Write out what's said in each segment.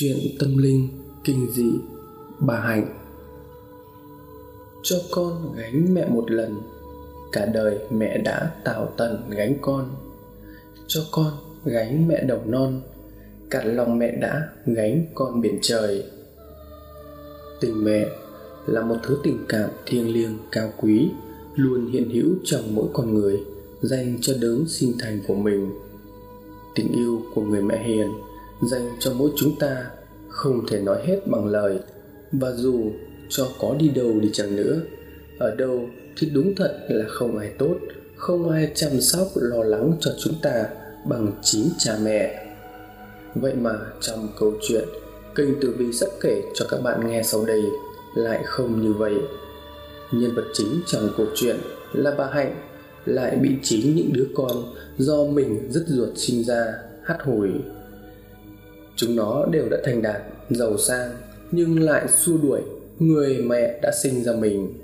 chuyện tâm linh, kinh dị, bà hạnh. Cho con gánh mẹ một lần, cả đời mẹ đã tạo tần gánh con. Cho con gánh mẹ đầu non, cả lòng mẹ đã gánh con biển trời. Tình mẹ là một thứ tình cảm thiêng liêng cao quý, luôn hiện hữu trong mỗi con người, dành cho đấng sinh thành của mình. Tình yêu của người mẹ hiền dành cho mỗi chúng ta không thể nói hết bằng lời. Và dù cho có đi đâu đi chăng nữa, ở đâu thì đúng thật là không ai tốt, không ai chăm sóc, lo lắng cho chúng ta bằng chính cha mẹ. Vậy mà trong câu chuyện kênh tử vi sắp kể cho các bạn nghe sau đây lại không như vậy. Nhân vật chính trong câu chuyện là bà hạnh, lại bị chính những đứa con do mình dứt ruột sinh ra hắt hủi chúng nó đều đã thành đạt, giàu sang, nhưng lại xua đuổi người mẹ đã sinh ra mình.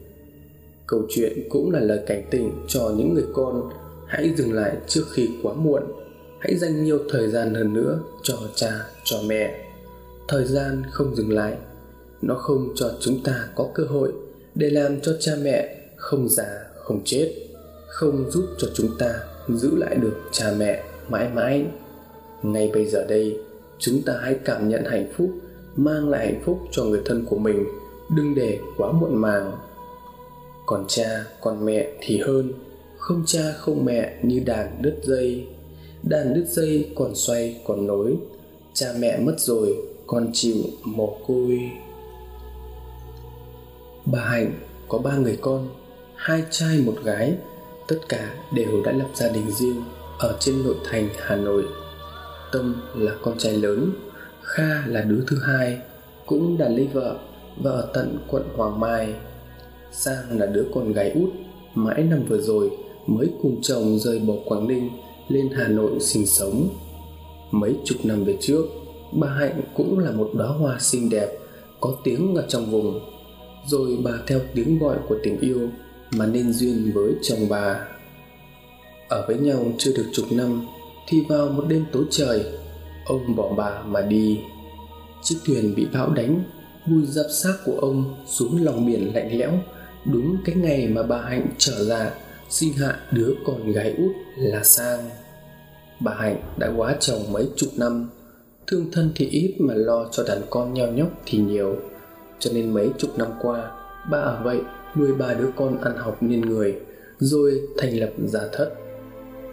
Câu chuyện cũng là lời cảnh tỉnh cho những người con, hãy dừng lại trước khi quá muộn. Hãy dành nhiều thời gian hơn nữa cho cha, cho mẹ. Thời gian không dừng lại, nó không cho chúng ta có cơ hội để làm cho cha mẹ không già, không chết, không giúp cho chúng ta giữ lại được cha mẹ mãi mãi. Ngay bây giờ đây chúng ta hãy cảm nhận hạnh phúc, mang lại hạnh phúc cho người thân của mình. Đừng để quá muộn màng. Còn cha, còn mẹ thì hơn. Không cha, không mẹ như đàn đứt dây. Đàn đứt dây còn xoay, còn nối. Cha mẹ mất rồi, con chịu mồ côi. Bà hạnh, có ba người con, hai trai một gái. Tất cả đều đã lập gia đình riêng ở trên nội thành hà nội tâm là con trai lớn, kha là đứa thứ hai, cũng đã lấy vợ và ở tận quận hoàng mai. Sang là đứa con gái út, mãi năm vừa rồi mới cùng chồng rời bỏ quảng ninh lên hà nội sinh sống. Mấy chục năm về trước, bà hạnh cũng là một đóa hoa xinh đẹp, có tiếng ở trong vùng. Rồi bà theo tiếng gọi của tình yêu mà nên duyên với chồng bà. Ở với nhau chưa được chục năm thì vào một đêm tối trời, ông bỏ bà mà đi. Chiếc thuyền bị bão đánh, vùi dập xác của ông xuống lòng biển lạnh lẽo. Đúng cái ngày mà bà hạnh trở ra sinh hạ đứa con gái út là sang. Bà hạnh đã quá chồng mấy chục năm, thương thân thì ít mà lo cho đàn con nheo nhóc thì nhiều. Cho nên mấy chục năm qua, bà ở vậy nuôi ba đứa con ăn học nên người, rồi thành lập gia thất.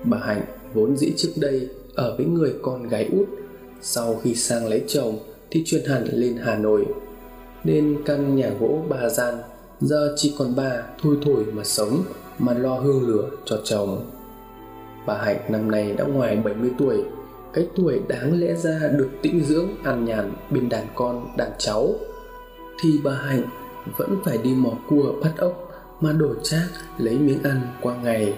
Bà hạnh vốn dĩ trước đây ở với người con gái út. Sau khi sang lấy chồng thì chuyển hẳn lên hà nội. Nên căn nhà gỗ ba gian, giờ chỉ còn bà thui thổi mà sống, mà lo hương lửa cho chồng. Bà hạnh năm nay đã ngoài 70 tuổi. Cái tuổi đáng lẽ ra được tĩnh dưỡng, an nhàn, bên đàn con, đàn cháu. Thì bà hạnh vẫn phải đi mò cua bắt ốc mà đổi chác lấy miếng ăn qua ngày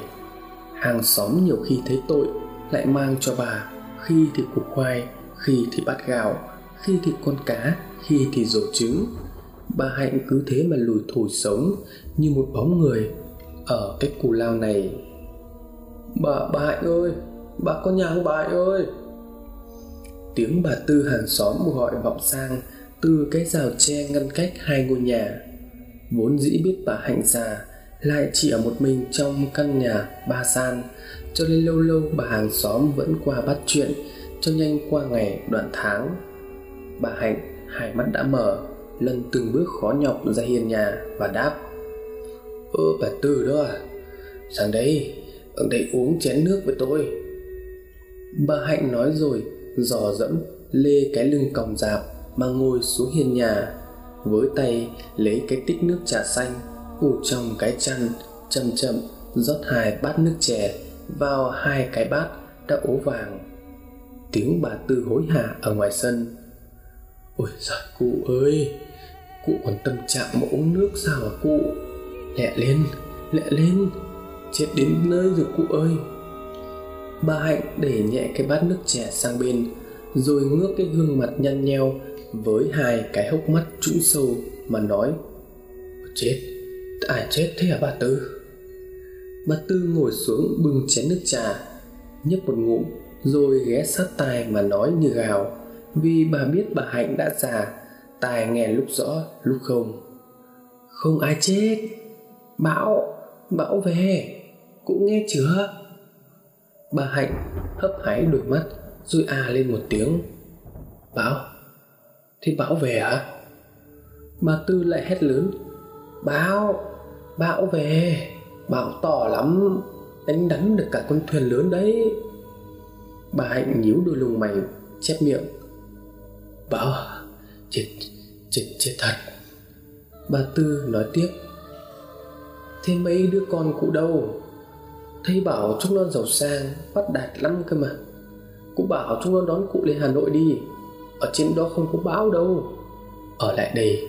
hàng xóm nhiều khi thấy tội, lại mang cho bà, khi thì củ khoai, khi thì bát gạo, khi thì con cá, khi thì rổ trứng. Bà hạnh cứ thế mà lùi thủi sống như một bóng người ở cái cù lao này. Bà bà hạnh ơi, bà có nhà không bà hạnh ơi? Tiếng bà tư hàng xóm gọi vọng sang từ cái rào tre ngăn cách hai ngôi nhà. Vốn dĩ biết bà hạnh già lại chỉ ở một mình trong căn nhà ba san, cho nên lâu lâu bà hàng xóm vẫn qua bắt chuyện, cho nhanh qua ngày đoạn tháng. Bà hạnh, hai mắt đã mở, lần từng bước khó nhọc ra hiên nhà và đáp, ơ, bà tư đó à sang đây ở đây uống chén nước với tôi. Bà hạnh nói rồi, dò dẫm, lê cái lưng còng dạp mà ngồi xuống hiên nhà, với tay lấy cái tích nước trà xanh ủ trong cái chăn chậm chậm, rót hai bát nước chè vào hai cái bát đã ố vàng. Tiếng bà tư hối hả ở ngoài sân. Ôi giời, cụ ơi, cụ còn tâm trạng mà uống nước sao hả cụ? Lẹ lên lẹ lên, chết đến nơi rồi cụ ơi. Bà hạnh để nhẹ cái bát nước chè sang bên, rồi ngước cái gương mặt nhăn nheo với hai cái hốc mắt trũng sâu mà nói, chết ai chết thế hả bà tư? Bà tư ngồi xuống bưng chén nước trà, nhấp một ngụm, rồi ghé sát tai mà nói như gào. Vì bà biết bà hạnh đã già, tai nghe lúc rõ, lúc không. Không ai chết. Bão bão về. Cũng nghe chưa? Bà hạnh hấp háy đôi mắt, rồi à lên một tiếng. Bão? Thì bão về hả? Bà tư lại hét lớn bão bão về. Bão to lắm. Đánh đắn được cả con thuyền lớn đấy. Bà hạnh nhíu đôi lông mày, chép miệng. Bão chết chết chết thật. Bà tư nói tiếp. Thế mấy đứa con cụ đâu? Thấy bảo chúng nó giàu sang phát đạt lắm cơ mà. Cụ bảo chúng nó đón cụ lên hà nội đi. Ở trên đó không có bão đâu. Ở lại đây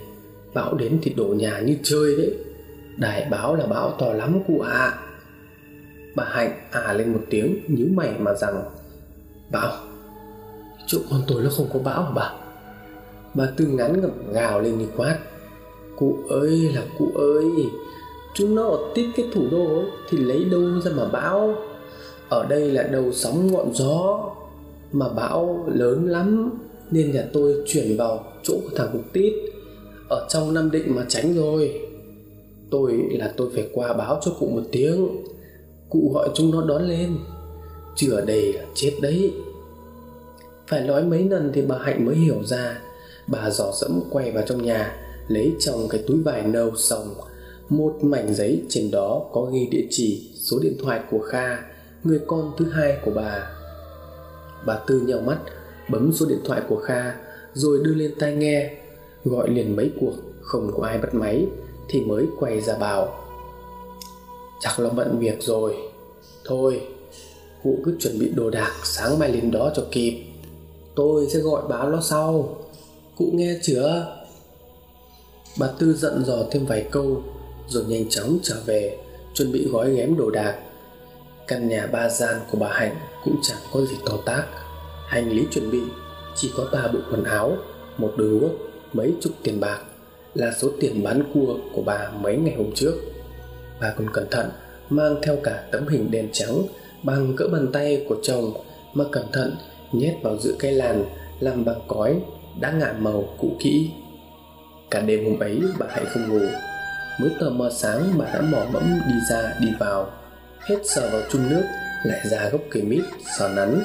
bão đến thì đổ nhà như chơi đấy. Đài báo là bão to lắm cụ ạ. À. bà hạnh à lên một tiếng nhíu mày mà rằng bão chỗ con tôi nó không có bão hả bà? Bà tư ngắn ngẩm gào lên như quát cụ ơi là cụ ơi chúng nó ở tít cái thủ đô ấy, thì lấy đâu ra mà bão? Ở đây là đầu sóng ngọn gió mà bão lớn lắm nên nhà tôi chuyển vào chỗ của thằng tít ở trong nam định mà tránh rồi. Tôi là tôi phải qua báo cho cụ một tiếng. Cụ gọi chúng nó đón lên. Chứ ở đây là chết đấy. Phải nói mấy lần thì bà hạnh mới hiểu ra. Bà dò dẫm quay vào trong nhà, lấy trong cái túi vải nâu xong một mảnh giấy trên đó có ghi địa chỉ, số điện thoại của kha, người con thứ hai của bà. Bà tư nhau mắt, bấm số điện thoại của kha, rồi đưa lên tai nghe gọi liền mấy cuộc, không có ai bắt máy, thì mới quay ra bảo, chắc là bận việc rồi. Thôi, cụ cứ chuẩn bị đồ đạc sáng mai lên đó cho kịp. Tôi sẽ gọi báo nó sau. Cụ nghe chưa? Bà tư giận dò thêm vài câu, rồi nhanh chóng trở về, chuẩn bị gói ghém đồ đạc. Căn nhà ba gian của bà hạnh cũng chẳng có gì to tác. Hành lý chuẩn bị, chỉ có ba bộ quần áo, một đôi guốc mấy chục tiền bạc là số tiền bán cua của bà mấy ngày hôm trước. Bà còn cẩn thận mang theo cả tấm hình đèn trắng bằng cỡ bàn tay của chồng, mà cẩn thận nhét vào giữa cây làn làm bằng cói đã ngả màu cũ kỹ. Cả đêm hôm ấy bà hãy không ngủ. Mới tờ mờ sáng bà đã mò mẫm đi ra đi vào. Hết sờ vào chung nước, lại ra gốc cây mít sờ nắn.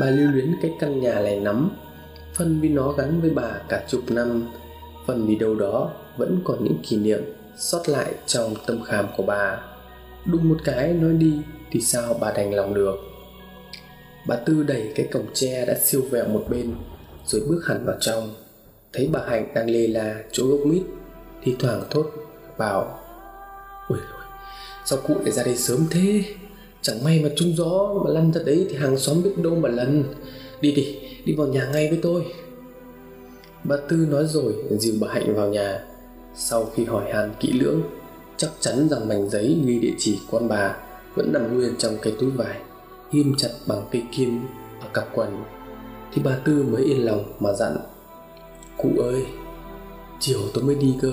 Bà lưu luyến cái căn nhà này lắm phần vì nó gắn với bà cả chục năm. Phần vì đâu đó vẫn còn những kỷ niệm sót lại trong tâm khảm của bà. Đùng một cái nói đi thì sao bà đành lòng được? Bà tư đẩy cái cổng tre đã siêu vẹo một bên, rồi bước hẳn vào trong. Thấy bà hạnh đang lê la chỗ gốc mít, thì thoảng thốt, bảo, ôi sao cụ lại ra đây sớm thế? Chẳng may mà trung gió mà lăn ra đấy thì hàng xóm biết đâu mà lần đi đi đi vào nhà ngay với tôi. Bà tư nói rồi, dìu bà hạnh vào nhà. Sau khi hỏi han kỹ lưỡng, chắc chắn rằng mảnh giấy ghi địa chỉ con bà vẫn nằm nguyên trong cái túi vải, ghim chặt bằng cây kim ở cặp quần. Thì bà tư mới yên lòng mà dặn, cụ ơi, chiều tôi mới đi cơ,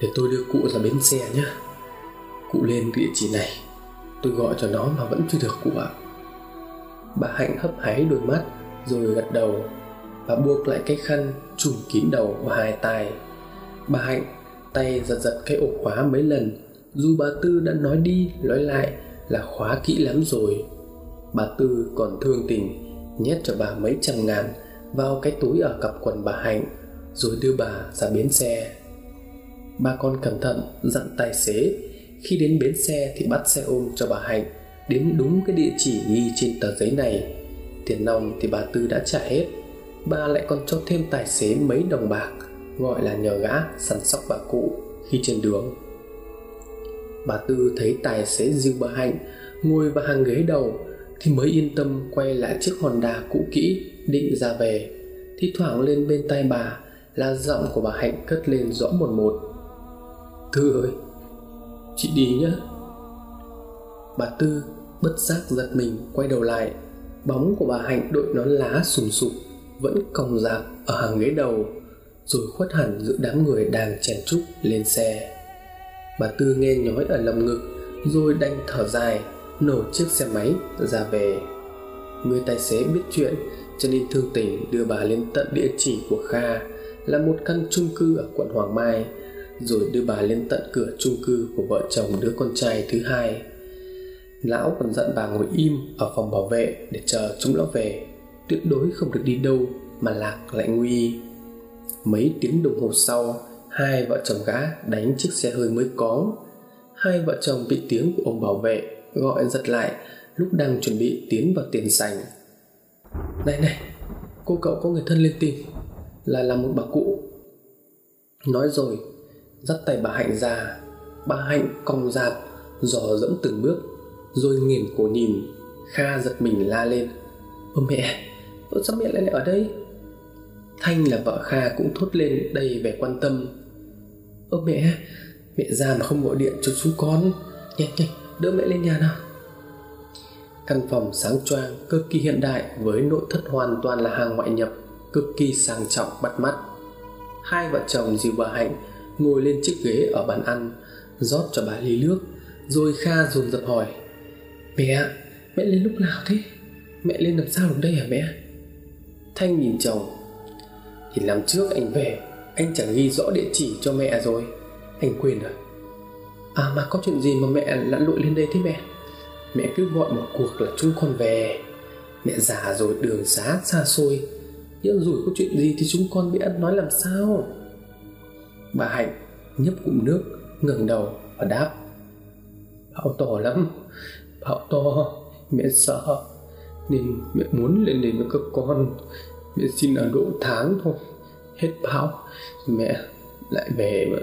để tôi đưa cụ ra bến xe nhé cụ lên địa chỉ này, tôi gọi cho nó mà vẫn chưa được cụ ạ bà hạnh hấp háy đôi mắt, rồi gật đầu và buộc lại cái khăn trùm kín đầu và hai tay. Bà hạnh tay giật giật cái ổ khóa mấy lần, dù bà tư đã nói đi nói lại là khóa kỹ lắm rồi. Bà tư còn thương tình nhét cho bà mấy trăm ngàn vào cái túi ở cặp quần bà hạnh, rồi đưa bà ra bến xe. Bà con cẩn thận dặn tài xế, khi đến bến xe thì bắt xe ôm cho bà hạnh đến đúng cái địa chỉ ghi trên tờ giấy này. Tiền nong thì bà tư đã trả hết. Bà lại còn cho thêm tài xế mấy đồng bạc, gọi là nhờ gã săn sóc bà cụ khi trên đường. Bà tư thấy tài xế dìu bà hạnh ngồi vào hàng ghế đầu thì mới yên tâm quay lại chiếc honda cũ kỹ định ra về. Thì thoảng lên bên tay bà là giọng của bà hạnh cất lên rõ một một. Tư ơi, chị đi nhé bà tư bất giác giật mình, quay đầu lại. Bóng của bà hạnh đội nón lá sùm sụp vẫn còng rạc ở hàng ghế đầu, rồi khuất hẳn giữa đám người đang chèn trúc lên xe. Bà tư nghe nhói ở lồng ngực, rồi đành thở dài, nổ chiếc xe máy ra về. Người tài xế biết chuyện, cho nên thương tình đưa bà lên tận địa chỉ của Kha, là một căn chung cư ở quận Hoàng Mai, rồi đưa bà lên tận cửa chung cư của vợ chồng đứa con trai thứ hai lão còn dặn bà ngồi im ở phòng bảo vệ để chờ chúng lão về. Tuyệt đối không được đi đâu mà lạc lại nguy mấy tiếng đồng hồ sau, hai vợ chồng gã đánh chiếc xe hơi mới có. Hai vợ chồng bị tiếng của ông bảo vệ gọi giật lại lúc đang chuẩn bị tiến vào tiền sảnh này này, cô cậu có người thân lên tìm, là là một bà cụ. Nói rồi, dắt tay bà hạnh ra. Bà hạnh cong dạp, dò dẫm từng bước rồi nghiền cổ nhìn, kha giật mình la lên. Ô mẹ ơ sao mẹ lại ở đây? Thanh là vợ kha cũng thốt lên đầy vẻ quan tâm. Ô mẹ mẹ ra mà không gọi điện cho chú con. Nhanh nhanh đỡ mẹ lên nhà nào. Căn phòng sáng choang, cực kỳ hiện đại với nội thất hoàn toàn là hàng ngoại nhập, cực kỳ sang trọng, bắt mắt. Hai vợ chồng dìu bà hạnh ngồi lên chiếc ghế ở bàn ăn, rót cho bà ly nước, rồi kha dồn dập hỏi mẹ mẹ lên lúc nào thế? Mẹ lên làm sao được đây hả mẹ? Thanh nhìn chồng. Thì làm trước anh về, anh chẳng ghi rõ địa chỉ cho mẹ rồi. Anh quên rồi. À mà có chuyện gì mà mẹ lặn lội lên đây thế mẹ? Mẹ cứ gọi một cuộc là chúng con về. Mẹ già rồi, đường xá xa xôi. Nhưng rủi có chuyện gì thì chúng con biết ăn nói làm sao? Bà hạnh nhấp cụm nước, ngẩng đầu và đáp. Bão to lắm bảo to. Mẹ sợ. Nên mẹ muốn lên đây với các con. Mẹ xin ở độ tháng thôi. Hết bão mẹ lại về mà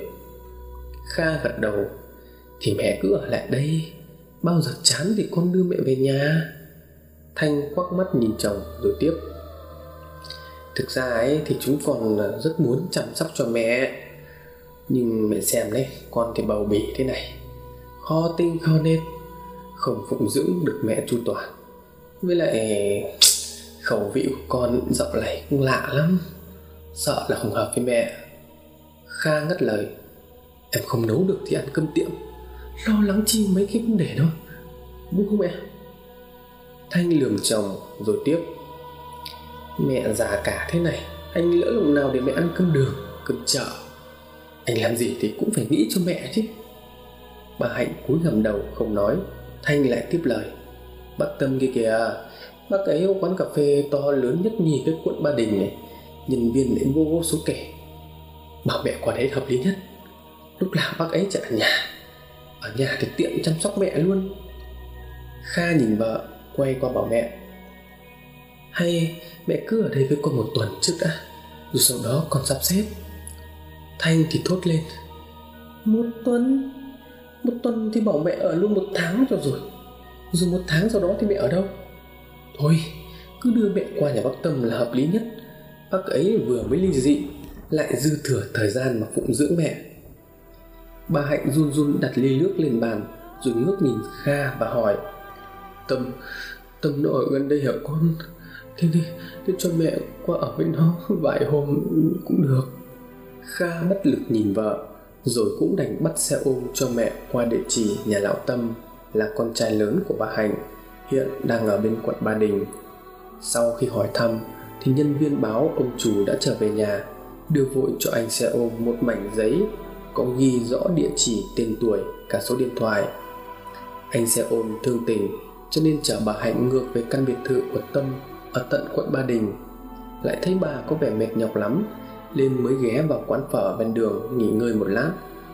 kha gật đầu. Thì mẹ cứ ở lại đây. Bao giờ chán thì con đưa mẹ về nhà. Thanh quắc mắt nhìn chồng rồi tiếp. Thực ra ấy, thì chúng còn rất muốn chăm sóc cho mẹ. Nhưng mẹ xem đấy, con thì bầu bỉ thế này. Khó tinh khó nết không phụng dưỡng được mẹ chu toàn. Với lại, khẩu vị của con dạo này cũng lạ lắm. Sợ là không hợp với mẹ. Kha ngắt lời, em không nấu được thì ăn cơm tiệm. Lo lắng chi mấy cái vấn đề đó. Đúng không mẹ? Thanh lườm chồng rồi tiếp, mẹ già cả thế này, anh lỡ lòng nào để mẹ ăn cơm đường, cơm chợ. Anh làm gì thì cũng phải nghĩ cho mẹ chứ. Bà hạnh cúi gầm đầu không nói thanh lại tiếp lời. Bác tâm kia kìa, bác ấy ở quán cà phê to lớn nhất nhì cái quận ba đình này. Nhân viên đến vô vô số kể bảo mẹ qua đấy hợp lý nhất. Lúc nào bác ấy chạy ở nhà ở nhà thì tiện chăm sóc mẹ luôn. Kha nhìn vợ, quay qua bảo mẹ. Hay, mẹ cứ ở đây với con một tuần trước đã rồi sau đó con sắp xếp. Thanh thì thốt lên. Một tuần? Một tuần thì bảo mẹ ở luôn một tháng cho rồi. Rồi một tháng sau đó thì mẹ ở đâu? Thôi, cứ đưa mẹ qua nhà bác tâm là hợp lý nhất. Bác ấy vừa mới ly dị, lại dư thừa thời gian mà phụng dưỡng mẹ. Bà hạnh run run đặt ly nước lên bàn, rồi ngước nhìn kha và hỏi, tâm tâm nó ở gần đây hả con? Thế thì, thế cho mẹ qua ở với nó vài hôm cũng được. Kha bất lực nhìn vợ rồi cũng đành bắt xe ôm cho mẹ qua địa chỉ nhà lão tâm, là con trai lớn của bà hạnh, hiện đang ở bên quận ba đình. Sau khi hỏi thăm, thì nhân viên báo ông chủ đã trở về nhà, đưa vội cho anh xe ôm một mảnh giấy, có ghi rõ địa chỉ, tên tuổi, cả số điện thoại. Anh xe ôm thương tình, cho nên chở bà hạnh ngược về căn biệt thự của tâm ở tận quận ba đình. Lại thấy bà có vẻ mệt nhọc lắm nên mới ghé vào quán phở ven đường, nghỉ ngơi một lát.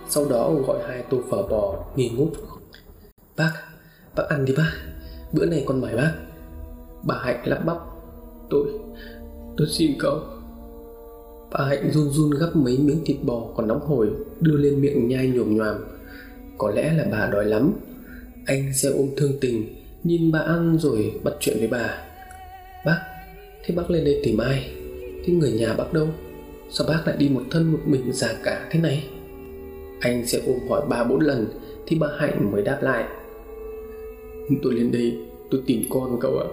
Sau đó gọi hai tô phở bò, nghi ngút. Bác bác ăn đi bác. Bữa này con mời bác. Bà hạnh lắp bắp. Tôi tôi xin cậu. Bà hạnh run run gắp mấy miếng thịt bò còn nóng hổi, đưa lên miệng nhai nhồm nhoàm có lẽ là bà đói lắm. Anh sẽ ôm thương tình, nhìn bà ăn rồi bắt chuyện với bà. Bác, thế bác lên đây tìm ai? Thế người nhà bác đâu? Sao bác lại đi một thân một mình già cả thế này? Anh sẽ ôm hỏi ba bốn lần, thì bà hạnh mới đáp lại. Tôi lên đây, tôi tìm con cậu ạ.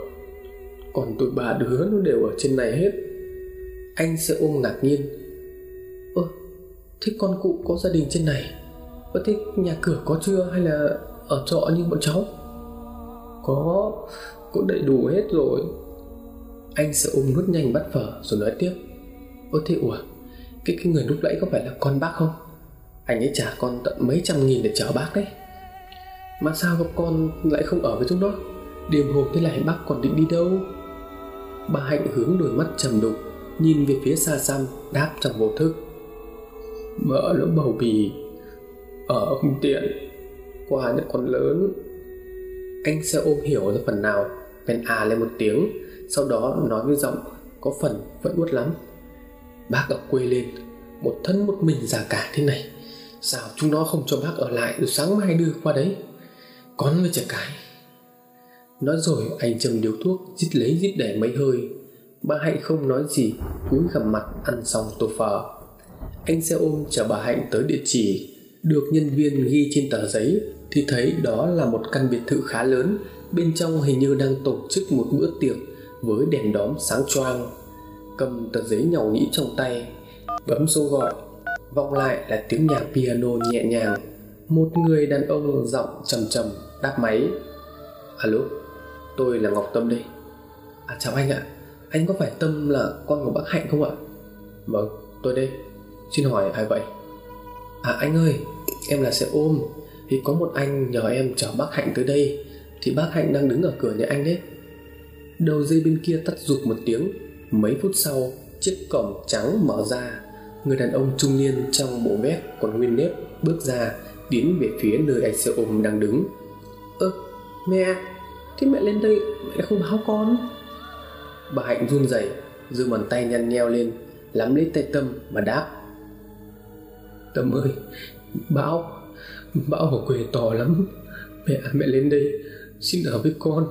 Còn tôi ba đứa nó đều ở trên này hết. Anh sẽ ôm ngạc nhiên. Ơ, thế con cụ có gia đình trên này? Ơ, thế nhà cửa có chưa hay là ở trọ như bọn cháu? Có, cũng đầy đủ hết rồi. Anh sẽ ôm nuốt nhanh bắt phở rồi nói tiếp. Ơ thế ủa, Cái cái người lúc nãy có phải là con bác không? Anh ấy trả con tận mấy trăm nghìn để chở bác đấy. Mà sao gặp con lại không ở với chúng nó? Đêm hôm thế này bác còn định đi đâu? Bà Hạnh hướng đôi mắt trầm đục, Nhìn về phía xa xăm Đáp trong vô thức. Vợ nó bầu bì, Ở không tiện Qua những con lớn. Anh sẽ ôm hiểu ra phần nào, Bèn à lên một tiếng, Sau đó nói với giọng Có phần vẫn uất lắm. Bác ở quê lên, Một thân một mình già cả thế này. Sao chúng nó không cho bác ở lại Rồi sáng mai đưa qua đấy? Con với trẻ cái. Nói rồi anh châm điếu thuốc Dít lấy dít để mấy hơi. Bà Hạnh không nói gì, Cúi gặp mặt ăn xong tô phở Anh xe ôm chở bà Hạnh tới địa chỉ. Được nhân viên ghi trên tờ giấy Thì thấy đó là một căn biệt thự khá lớn. Bên trong hình như đang tổ chức một bữa tiệc Với đèn đóm sáng choang. Cầm tờ giấy nhàu nhĩ trong tay, Bấm số gọi. Vọng lại là tiếng nhạc piano nhẹ nhàng. Một người đàn ông giọng trầm trầm đáp máy. Alo, tôi là Ngọc Tâm đây. À chào anh ạ. Anh có phải Tâm là con của bác Hạnh không ạ? Vâng tôi đây. Xin hỏi ai vậy? À anh ơi, em là xe ôm. Thì có một anh nhờ em chở bác Hạnh tới đây. Thì bác Hạnh đang đứng ở cửa nhà anh đấy. Đầu dây bên kia tắt rụt một tiếng. Mấy phút sau, Chiếc cổng trắng mở ra. Người đàn ông trung niên trong bộ vest còn nguyên nếp bước ra, tiến về phía nơi anh xe ôm đang đứng. Ơ, mẹ, Thế mẹ lên đây, mẹ không báo con? Bà Hạnh run rẩy, giơ bàn tay nhăn nheo lên, Lắm lấy tay Tâm mà đáp. Tâm ơi, Bão Bão ở quê to lắm. Mẹ mẹ lên đây, Xin ở với con.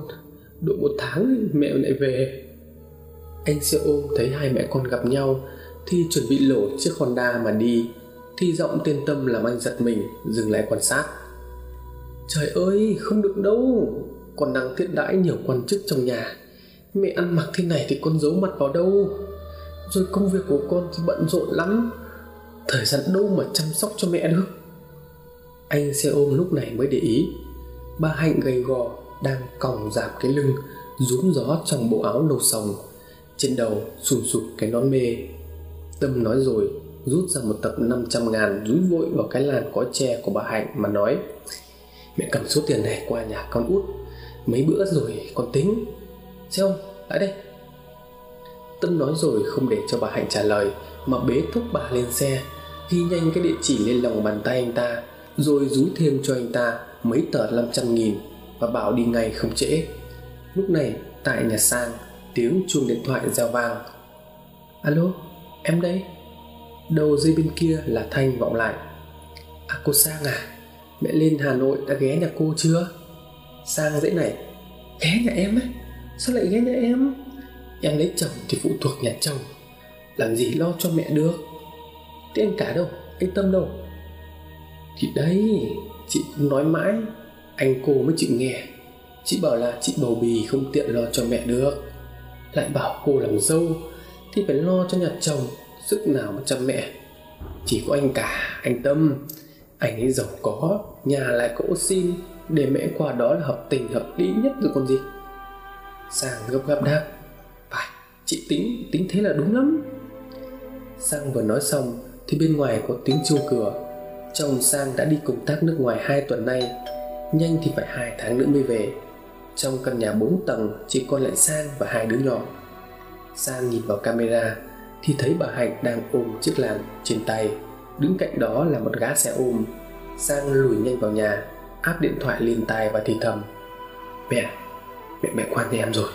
Độ một tháng, mẹ lại về. Anh xe ôm thấy hai mẹ con gặp nhau, Thì chuẩn bị lổ chiếc Honda mà đi. Thì giọng tên Tâm làm anh giật mình, Dừng lại quan sát. Trời ơi, không được đâu. Con đang thiết đãi nhiều quan chức trong nhà. Mẹ ăn mặc thế này thì con giấu mặt vào đâu? Rồi công việc của con thì bận rộn lắm. Thời gian đâu mà chăm sóc cho mẹ được? Anh xe ôm lúc này mới để ý. Bà Hạnh gầy gò, Đang còng dạp cái lưng, Rúm gió trong bộ áo nâu sòng. Trên đầu sùn sụp cái nón mê. Tâm nói rồi Rút ra một tập 500 ngàn Rúi vội vào cái làn có tre của bà Hạnh Mà nói Mẹ cầm số tiền này qua nhà con út Mấy bữa rồi con tính. Xem không, lại đây. Tâm nói rồi không để cho bà Hạnh trả lời Mà bế thúc bà lên xe Ghi nhanh cái địa chỉ lên lòng bàn tay anh ta Rồi rúi thêm cho anh ta Mấy tờ 500 nghìn Và bảo đi ngay không trễ. Lúc này tại nhà sang Tiếng chuông điện thoại reo vang. Alo, em đây. Đầu dây bên kia là Thanh vọng lại. À cô Sang à Mẹ lên Hà Nội đã ghé nhà cô chưa? Sang dễ này. Ghé nhà em á? Sao lại ghé nhà em? Em lấy chồng thì phụ thuộc nhà chồng, Làm gì lo cho mẹ được? Thế anh cả đâu Anh Tâm đâu? Thì đấy, Chị cũng nói mãi, Anh cô mới chịu nghe. Chị bảo là chị bầu bì không tiện lo cho mẹ được. Lại bảo cô làm dâu Thì phải lo cho nhà chồng Sức nào mà chăm mẹ. Chỉ có anh cả, anh Tâm. Anh ấy giàu có Nhà lại có ô xin Để mẹ qua đó là hợp tình hợp lý nhất rồi còn gì. Sang gấp gáp đáp Phải, chị tính, tính thế là đúng lắm. Sang vừa nói xong Thì bên ngoài có tiếng chuông cửa. Chồng Sang đã đi công tác nước ngoài hai tuần nay Nhanh thì phải hai tháng nữa mới về. Trong căn nhà 4 tầng Chỉ còn lại Sang và hai đứa nhỏ. Sang nhìn vào camera Thì thấy bà Hạnh đang ôm chiếc làn trên tay. Đứng cạnh đó là một gã xe ôm. Sang lùi nhanh vào nhà Áp điện thoại lên tai và thì thầm. Mẹ, mẹ mẹ quan nhà em rồi.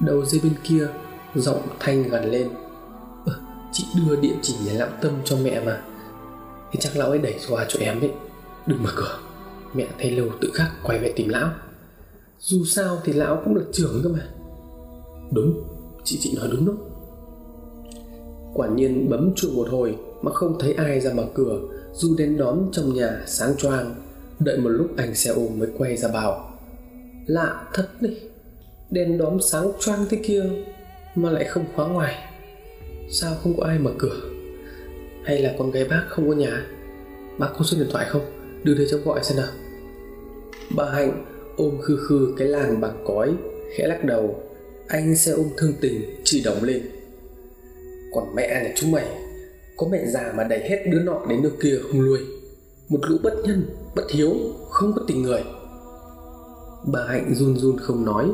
Đầu dây bên kia Giọng thanh gần lên. Ừ, Chị đưa địa chỉ nhà lão tâm cho mẹ mà. Thì chắc lão ấy đẩy qua cho em đấy Đừng mở cửa. Mẹ thấy lâu tự khắc quay về tìm lão. Dù sao thì lão cũng là trưởng cơ mà. Đúng Chị chị nói đúng đó. Quả nhiên bấm chuông một hồi Mà không thấy ai ra mở cửa Dù đèn đóm trong nhà sáng choang Đợi một lúc anh xe ôm mới quay ra bảo Lạ thật đấy Đèn đóm sáng choang thế kia Mà lại không khóa ngoài. Sao không có ai mở cửa? Hay là con gái bác không có nhà? Bác có số điện thoại không? Đưa đây cho gọi xem nào. Bà Hạnh ôm khư khư cái làn bằng cói, Khẽ lắc đầu. Anh xe ôm thương tình, chỉ đồng lên. Còn mẹ này chúng mày, có mẹ già mà đẩy hết đứa nọ đến đứa kia không nuôi. Một lũ bất nhân, bất hiếu, không có tình người. Bà hạnh run run không nói,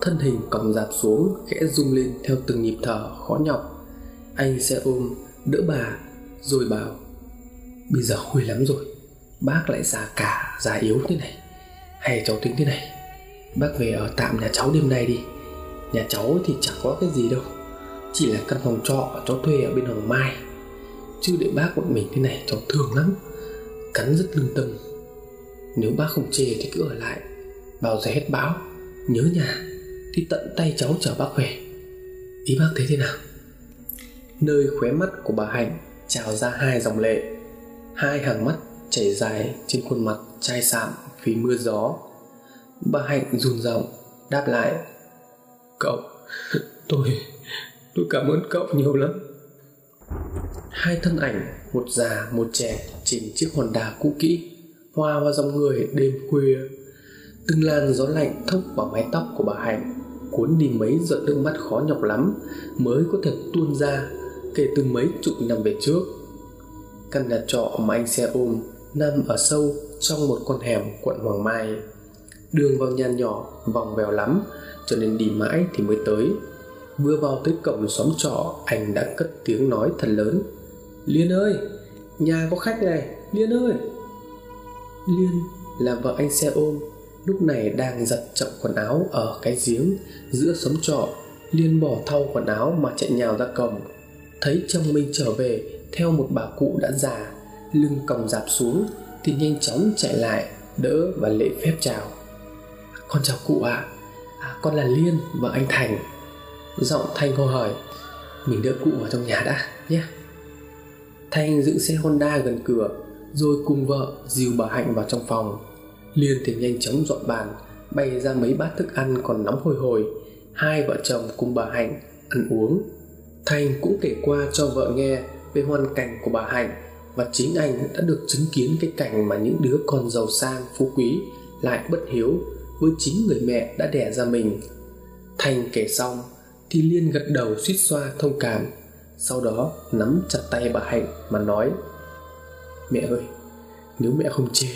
thân hình còng dạp xuống, khẽ rung lên theo từng nhịp thở khó nhọc. Anh xe ôm đỡ bà, rồi bảo, bây giờ khuya lắm rồi, bác lại già cả, già yếu thế này hay cháu tính thế này. Bác về ở tạm nhà cháu đêm nay đi. Nhà cháu thì chẳng có cái gì đâu. Chỉ là căn phòng trọ cháu thuê ở bên Hoàng Mai. Chứ để bác một mình thế này, cháu thương lắm. Cắn rất lương tâm. Nếu bác không chê thì cứ ở lại. Bảo giờ hết bão nhớ nhà. Thì tận tay cháu chở bác về. Ý bác thấy thế nào? Nơi khóe mắt của bà hạnh trào ra hai dòng lệ. Hai hàng mắt chảy dài trên khuôn mặt chai sạm vì mưa gió. Bà hạnh run giọng đáp lại, cậu, tôi tôi cảm ơn cậu nhiều lắm. Hai thân ảnh, một già, một trẻ, trên chiếc honda cũ kỹ, hoa vào dòng người đêm khuya. Từng làn gió lạnh thốc vào mái tóc của bà hạnh, cuốn đi mấy giọt nước mắt khó nhọc lắm mới có thể tuôn ra kể từ mấy chục năm về trước. Căn nhà trọ mà anh xe ôm nằm ở sâu trong một con hẻm quận Hoàng Mai. Đường vào nhà nhỏ, vòng vèo lắm, cho nên đi mãi thì mới tới. Vừa vào tới cổng xóm trọ, anh đã cất tiếng nói thật lớn. Liên ơi, nhà có khách này, liên ơi. Liên là vợ anh xe ôm, lúc này đang giặt chậm quần áo ở cái giếng giữa xóm trọ. Liên bỏ thau quần áo mà chạy nhào ra cổng. Thấy chồng mình trở về, theo một bà cụ đã già, lưng còng dạp xuống thì nhanh chóng chạy lại đỡ và lễ phép chào. Con chào cụ ạ. À. à, con là liên và anh thành. Giọng thanh hô hỏi. Mình đỡ cụ vào trong nhà đã nhé. Thanh dựng xe honda gần cửa rồi cùng vợ dìu bà hạnh vào trong phòng. Liên thì nhanh chóng dọn bàn bày ra mấy bát thức ăn còn nóng hôi hổi hai vợ chồng cùng bà hạnh ăn uống. Thanh cũng kể qua cho vợ nghe về hoàn cảnh của bà hạnh và chính anh đã được chứng kiến cái cảnh mà những đứa con giàu sang, phú quý lại bất hiếu với chính người mẹ đã đẻ ra mình. Thành kể xong thì liên gật đầu suýt xoa thông cảm, sau đó nắm chặt tay bà hạnh mà nói, mẹ ơi, nếu mẹ không chê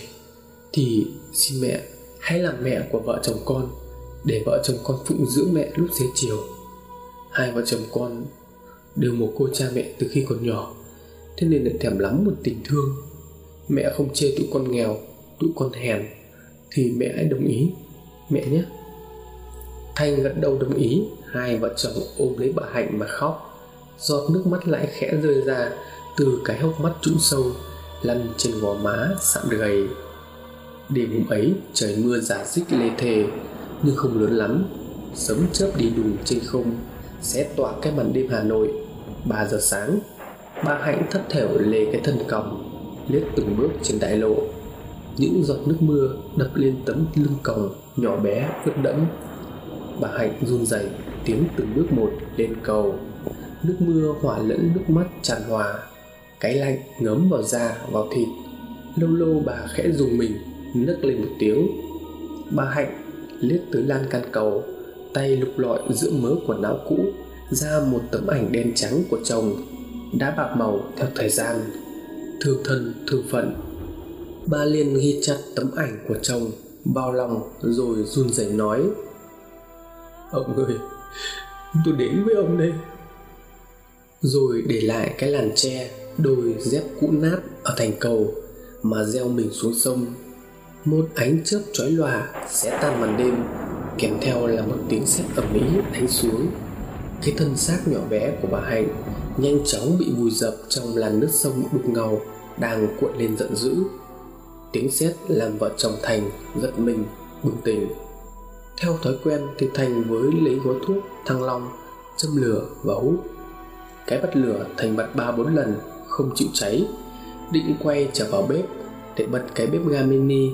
thì xin mẹ hãy làm mẹ của vợ chồng con, để vợ chồng con phụng dưỡng mẹ lúc xế chiều. Hai vợ chồng con đều một cô cha mẹ từ khi còn nhỏ thế nên lại thèm lắm một tình thương. Mẹ không chê tụi con nghèo, tụi con hèn, thì mẹ hãy đồng ý. Mẹ nhé. Thanh gật đầu đồng ý, hai vợ chồng ôm lấy bà hạnh mà khóc. Giọt nước mắt lại khẽ rơi ra từ cái hốc mắt trũng sâu, lăn trên gò má sạm gầy. Đêm hôm ấy, trời mưa giả dích lê thề nhưng không lớn lắm. Sấm chớp đi đùng trên không sẽ tỏa cái màn đêm hà nội. Ba giờ sáng bà hạnh thất thểu lê cái thân còng, liếc từng bước trên đại lộ. Những giọt nước mưa đập lên tấm lưng còng nhỏ bé ướt đẫm. Bà hạnh run rẩy tiến từng bước một lên cầu. Nước mưa hòa lẫn nước mắt tràn hòa, cái lạnh ngấm vào da, vào thịt. Lâu lâu bà khẽ dùng mình, nấc lên một tiếng. Bà hạnh liếc tới lan can cầu, tay lục lọi giữa mớ quần áo cũ, ra một tấm ảnh đen trắng của chồng đã bạc màu theo thời gian, thương thân, thương phận. Ba liên ghi chặt tấm ảnh của chồng, bao lòng rồi run rẩy nói, ông ơi, tôi đến với ông đây. Rồi để lại cái làn tre, đôi dép cũ nát ở thành cầu mà gieo mình xuống sông. Một ánh chớp chói lòa sẽ tan màn đêm, kèm theo là một tiếng sét ầm ĩ đánh xuống. Cái thân xác nhỏ bé của bà hạnh nhanh chóng bị vùi dập trong làn nước sông đục ngầu đang cuộn lên giận dữ. Tiếng sét làm vợ chồng thành giật mình, bừng tỉnh. Theo thói quen thì thành với lấy gói thuốc, thăng long, châm lửa và hút. Cái bật lửa thành bật ba bốn lần, không chịu cháy. Định quay trở vào bếp để bật cái bếp ga mini,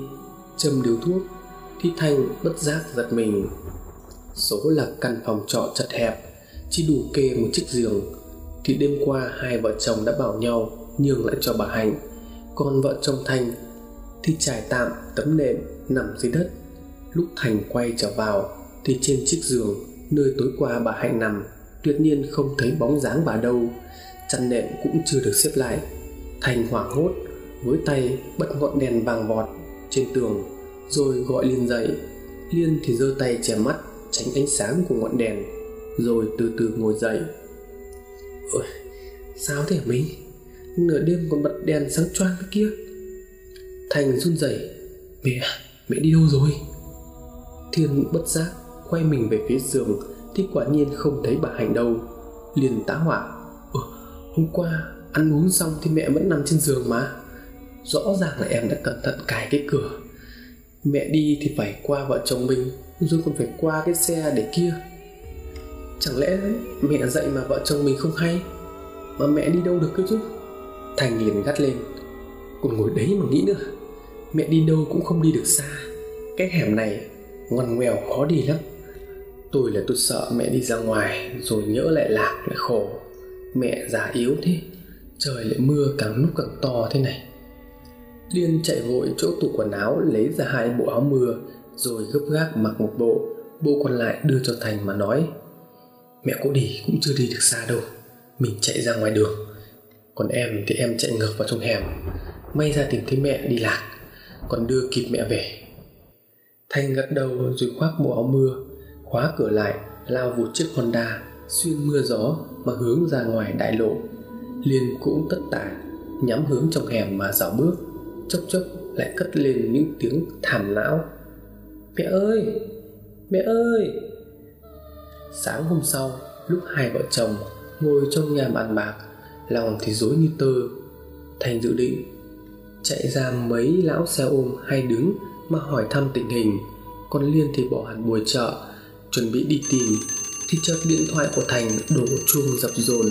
châm điếu thuốc thì thành bất giác giật mình. Số là căn phòng trọ chật hẹp, chỉ đủ kê một chiếc giường thì đêm qua hai vợ chồng đã bảo nhau nhường lại cho bà hạnh. Còn vợ chồng thành thì trải tạm tấm nệm nằm dưới đất. Lúc thành quay trở vào thì trên chiếc giường nơi tối qua bà Hạnh nằm, tuyệt nhiên không thấy bóng dáng bà đâu. Chăn nệm cũng chưa được xếp lại. Thành hoảng hốt, với tay bật ngọn đèn vàng vọt trên tường, rồi gọi liên dậy. Liên thì giơ tay che mắt, tránh ánh sáng của ngọn đèn, rồi từ từ ngồi dậy ôi sao thế mấy nửa đêm còn bật đèn sáng choang kia. Thành run rẩy mẹ mẹ đi đâu rồi? Thiên bất giác quay mình về phía giường thì quả nhiên không thấy bà hạnh đâu. Liền tá hỏa ừ, hôm qua ăn uống xong thì mẹ vẫn nằm trên giường mà. Rõ ràng là em đã cẩn thận cài cái cửa. Mẹ đi thì phải qua vợ chồng mình rồi còn phải qua cái xe để kia chẳng lẽ mẹ dạy mà vợ chồng mình không hay? Mà mẹ đi đâu được cơ chứ? Thành liền gắt lên. Còn ngồi đấy mà nghĩ nữa. Mẹ đi đâu cũng không đi được xa. Cái hẻm này ngoằn ngoèo khó đi lắm. Tôi là tôi sợ mẹ đi ra ngoài rồi nhỡ lại lạc, lại khổ. Mẹ già yếu thế. Trời lại mưa càng lúc càng to thế này. Liên chạy vội chỗ tủ quần áo, lấy ra hai bộ áo mưa, rồi gấp gáp mặc một bộ. Bộ còn lại đưa cho thành mà nói mẹ cô đi cũng chưa đi được xa đâu. Mình chạy ra ngoài đường. Còn em thì em chạy ngược vào trong hẻm. May ra tìm thấy mẹ đi lạc. Còn đưa kịp mẹ về. Thanh gật đầu rồi khoác bộ áo mưa, khóa cửa lại, lao vụt chiếc honda, xuyên mưa gió mà hướng ra ngoài đại lộ. Liên cũng tất tả, nhắm hướng trong hẻm mà dạo bước. Chốc chốc lại cất lên những tiếng thảm não. Mẹ ơi! Mẹ ơi! Sáng hôm sau, lúc hai vợ chồng ngồi trong nhà bàn bạc, lòng thì rối như tơ. Thành dự định chạy ra mấy lão xe ôm hay đứng mà hỏi thăm tình hình. Còn liên thì bỏ hẳn buổi chợ, chuẩn bị đi tìm, thì chợt điện thoại của thành đổ chuông dập dồn.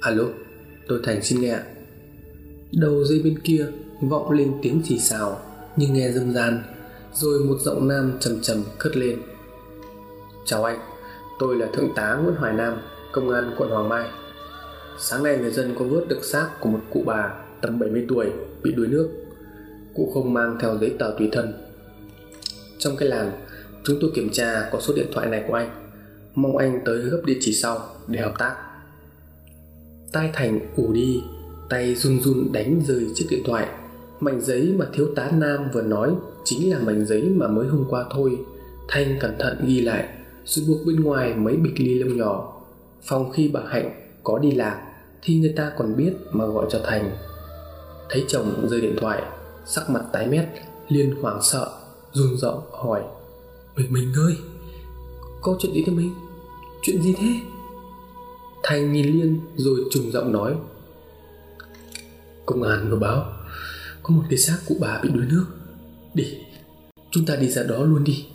Alo, tôi thành xin nghe đầu dây bên kia vọng lên tiếng chỉ xào, nhưng nghe dâm gian rồi một giọng nam trầm trầm cất lên chào anh, tôi là thượng tá nguyễn hoài nam, công an quận hoàng mai. Sáng nay người dân có vớt được xác của một cụ bà tầm 70 tuổi bị đuối nước. Cụ không mang theo giấy tờ tùy thân. Trong cái làng, chúng tôi kiểm tra có số điện thoại này của anh. Mong anh tới gấp địa chỉ sau để hợp tác. Tai thành ù đi, tay run run đánh rơi chiếc điện thoại. Mảnh giấy mà thiếu tá nam vừa nói chính là mảnh giấy mà mới hôm qua thôi. Thanh cẩn thận ghi lại rồi buộc bên ngoài mấy bịch ly lông nhỏ. Phòng khi bà hạnh có đi lạc thì người ta còn biết mà gọi cho thành. Thấy chồng rơi điện thoại, sắc mặt tái mét liên hoảng sợ, run rộng hỏi mình mình ơi, có chuyện gì thế mình chuyện gì thế? Thành nhìn liên rồi trùng giọng nói, công an vừa báo, có một cái xác cụ bà bị đuối nước. Đi chúng ta đi ra đó luôn đi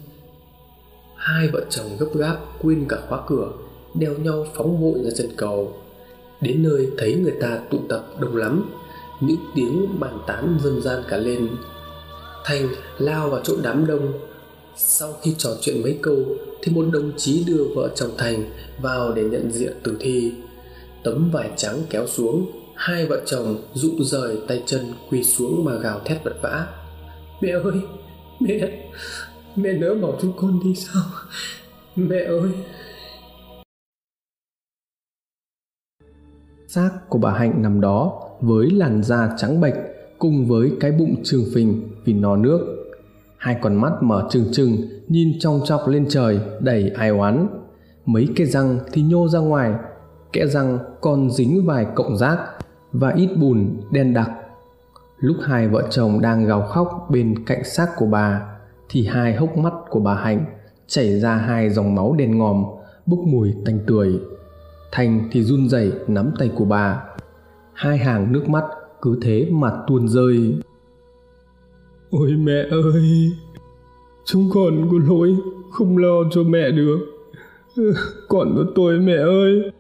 hai vợ chồng gấp gáp quên cả khóa cửa, đeo nhau phóng vội ra chân cầu. Đến nơi thấy người ta tụ tập đông lắm, những tiếng bàn tán dân gian cả lên. Thành lao vào chỗ đám đông. Sau khi trò chuyện mấy câu thì một đồng chí đưa vợ chồng thành vào để nhận diện tử thi. Tấm vải trắng kéo xuống, hai vợ chồng rụng rời tay chân quỳ xuống mà gào thét vật vã. Mẹ ơi, mẹ mẹ nỡ bỏ chúng con đi sao? Mẹ ơi. Xác của bà hạnh nằm đó, với làn da trắng bệch, cùng với cái bụng trường phình vì no nước. Hai con mắt mở trừng trừng, nhìn trong chọc lên trời, đầy ai oán. Mấy cái răng thì nhô ra ngoài, kẽ răng còn dính vài cộng rác và ít bùn đen đặc. Lúc hai vợ chồng đang gào khóc bên cạnh xác của bà thì hai hốc mắt của bà hạnh chảy ra hai dòng máu đen ngòm bốc mùi tanh tưởi thành thì run rẩy nắm tay của bà. Hai hàng nước mắt cứ thế mà tuôn rơi. Ôi mẹ ơi chúng con có lỗi không lo cho mẹ được. Còn có tôi mẹ ơi.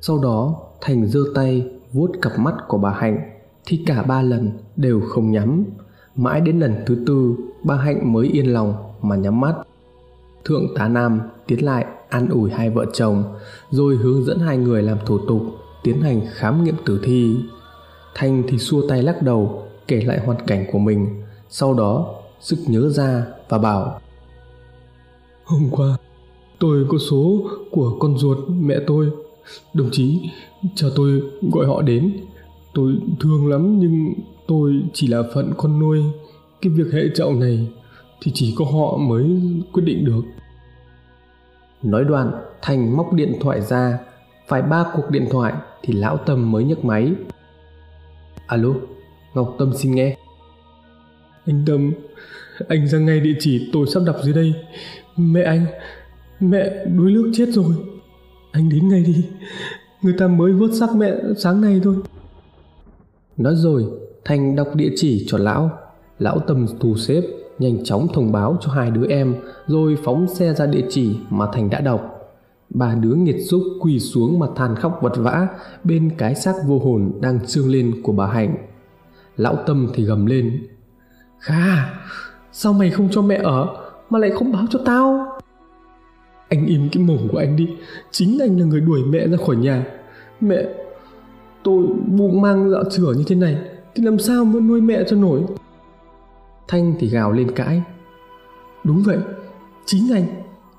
Sau đó thành giơ tay vuốt cặp mắt của bà hạnh thì cả ba lần đều không nhắm. Mãi đến lần thứ tư Ba hạnh mới yên lòng mà nhắm mắt. Thượng tá nam tiến lại an ủi hai vợ chồng, rồi hướng dẫn hai người làm thủ tục, tiến hành khám nghiệm tử thi. Thanh thì xua tay lắc đầu, kể lại hoàn cảnh của mình, sau đó sức nhớ ra và bảo, hôm qua, tôi có số của con ruột mẹ tôi. Đồng chí cho tôi gọi họ đến. Tôi thương lắm nhưng tôi chỉ là phận con nuôi cái việc hệ trọng này thì chỉ có họ mới quyết định được. Nói đoạn thành móc điện thoại ra phải ba cuộc điện thoại thì lão tâm mới nhấc máy. Alo ngọc tâm xin nghe. Anh tâm anh ra ngay địa chỉ tôi sắp đọc dưới đây. Mẹ anh mẹ đuối nước chết rồi. Anh đến ngay đi. Người ta mới vớt xác mẹ sáng nay thôi. Nói rồi thành đọc địa chỉ cho lão lão tâm thu xếp, nhanh chóng thông báo cho hai đứa em, rồi phóng xe ra địa chỉ mà thành đã đọc. Ba đứa nghiệt xúc quỳ xuống mà than khóc vật vã bên cái xác vô hồn đang trương lên của bà hạnh. Lão tâm thì gầm lên kha sao mày không cho mẹ ở mà lại không báo cho tao? Anh im cái mồm của anh đi, chính anh là người đuổi mẹ ra khỏi nhà. Mẹ, tôi bụng mang dạo chửa như thế này thì làm sao mà nuôi mẹ cho nổi? Thanh thì gào lên cãi. Đúng vậy, chính anh.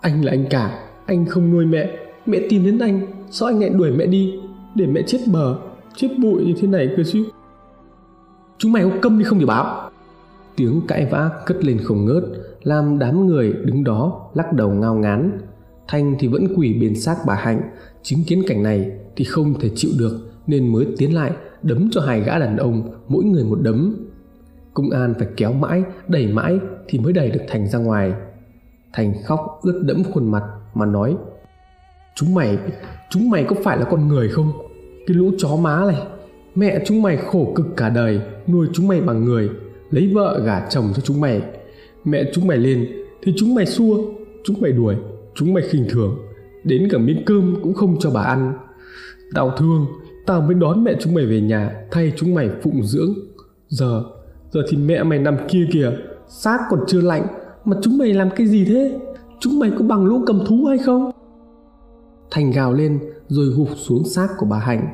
Anh là anh cả, anh không nuôi mẹ. Mẹ tìm đến anh, sao anh lại đuổi mẹ đi? Để mẹ chết bờ, chết bụi như thế này cơ chứ. Chúng mày có câm đi không thì báo tiếng cãi vã cất lên không ngớt, làm đám người đứng đó lắc đầu ngao ngán. Thanh thì vẫn quỳ bên xác bà hạnh. Chứng kiến cảnh này thì không thể chịu được, nên mới tiến lại, đấm cho hai gã đàn ông, mỗi người một đấm công an phải kéo mãi, đẩy mãi thì mới đẩy được thành ra ngoài. Thành khóc ướt đẫm khuôn mặt mà nói, chúng mày chúng mày có phải là con người không? Cái lũ chó má này, mẹ chúng mày khổ cực cả đời, nuôi chúng mày bằng người, lấy vợ gả chồng cho chúng mày. Mẹ chúng mày lên thì chúng mày xua, chúng mày đuổi, chúng mày khinh thường. Đến cả miếng cơm cũng không cho bà ăn. Tao thương, tao mới đón mẹ chúng mày về nhà, thay chúng mày phụng dưỡng. Giờ giờ thì mẹ mày nằm kia kìa, xác còn chưa lạnh, mà chúng mày làm cái gì thế? Chúng mày có bằng lũ cầm thú hay không? Thành gào lên, rồi gục xuống xác của bà hạnh.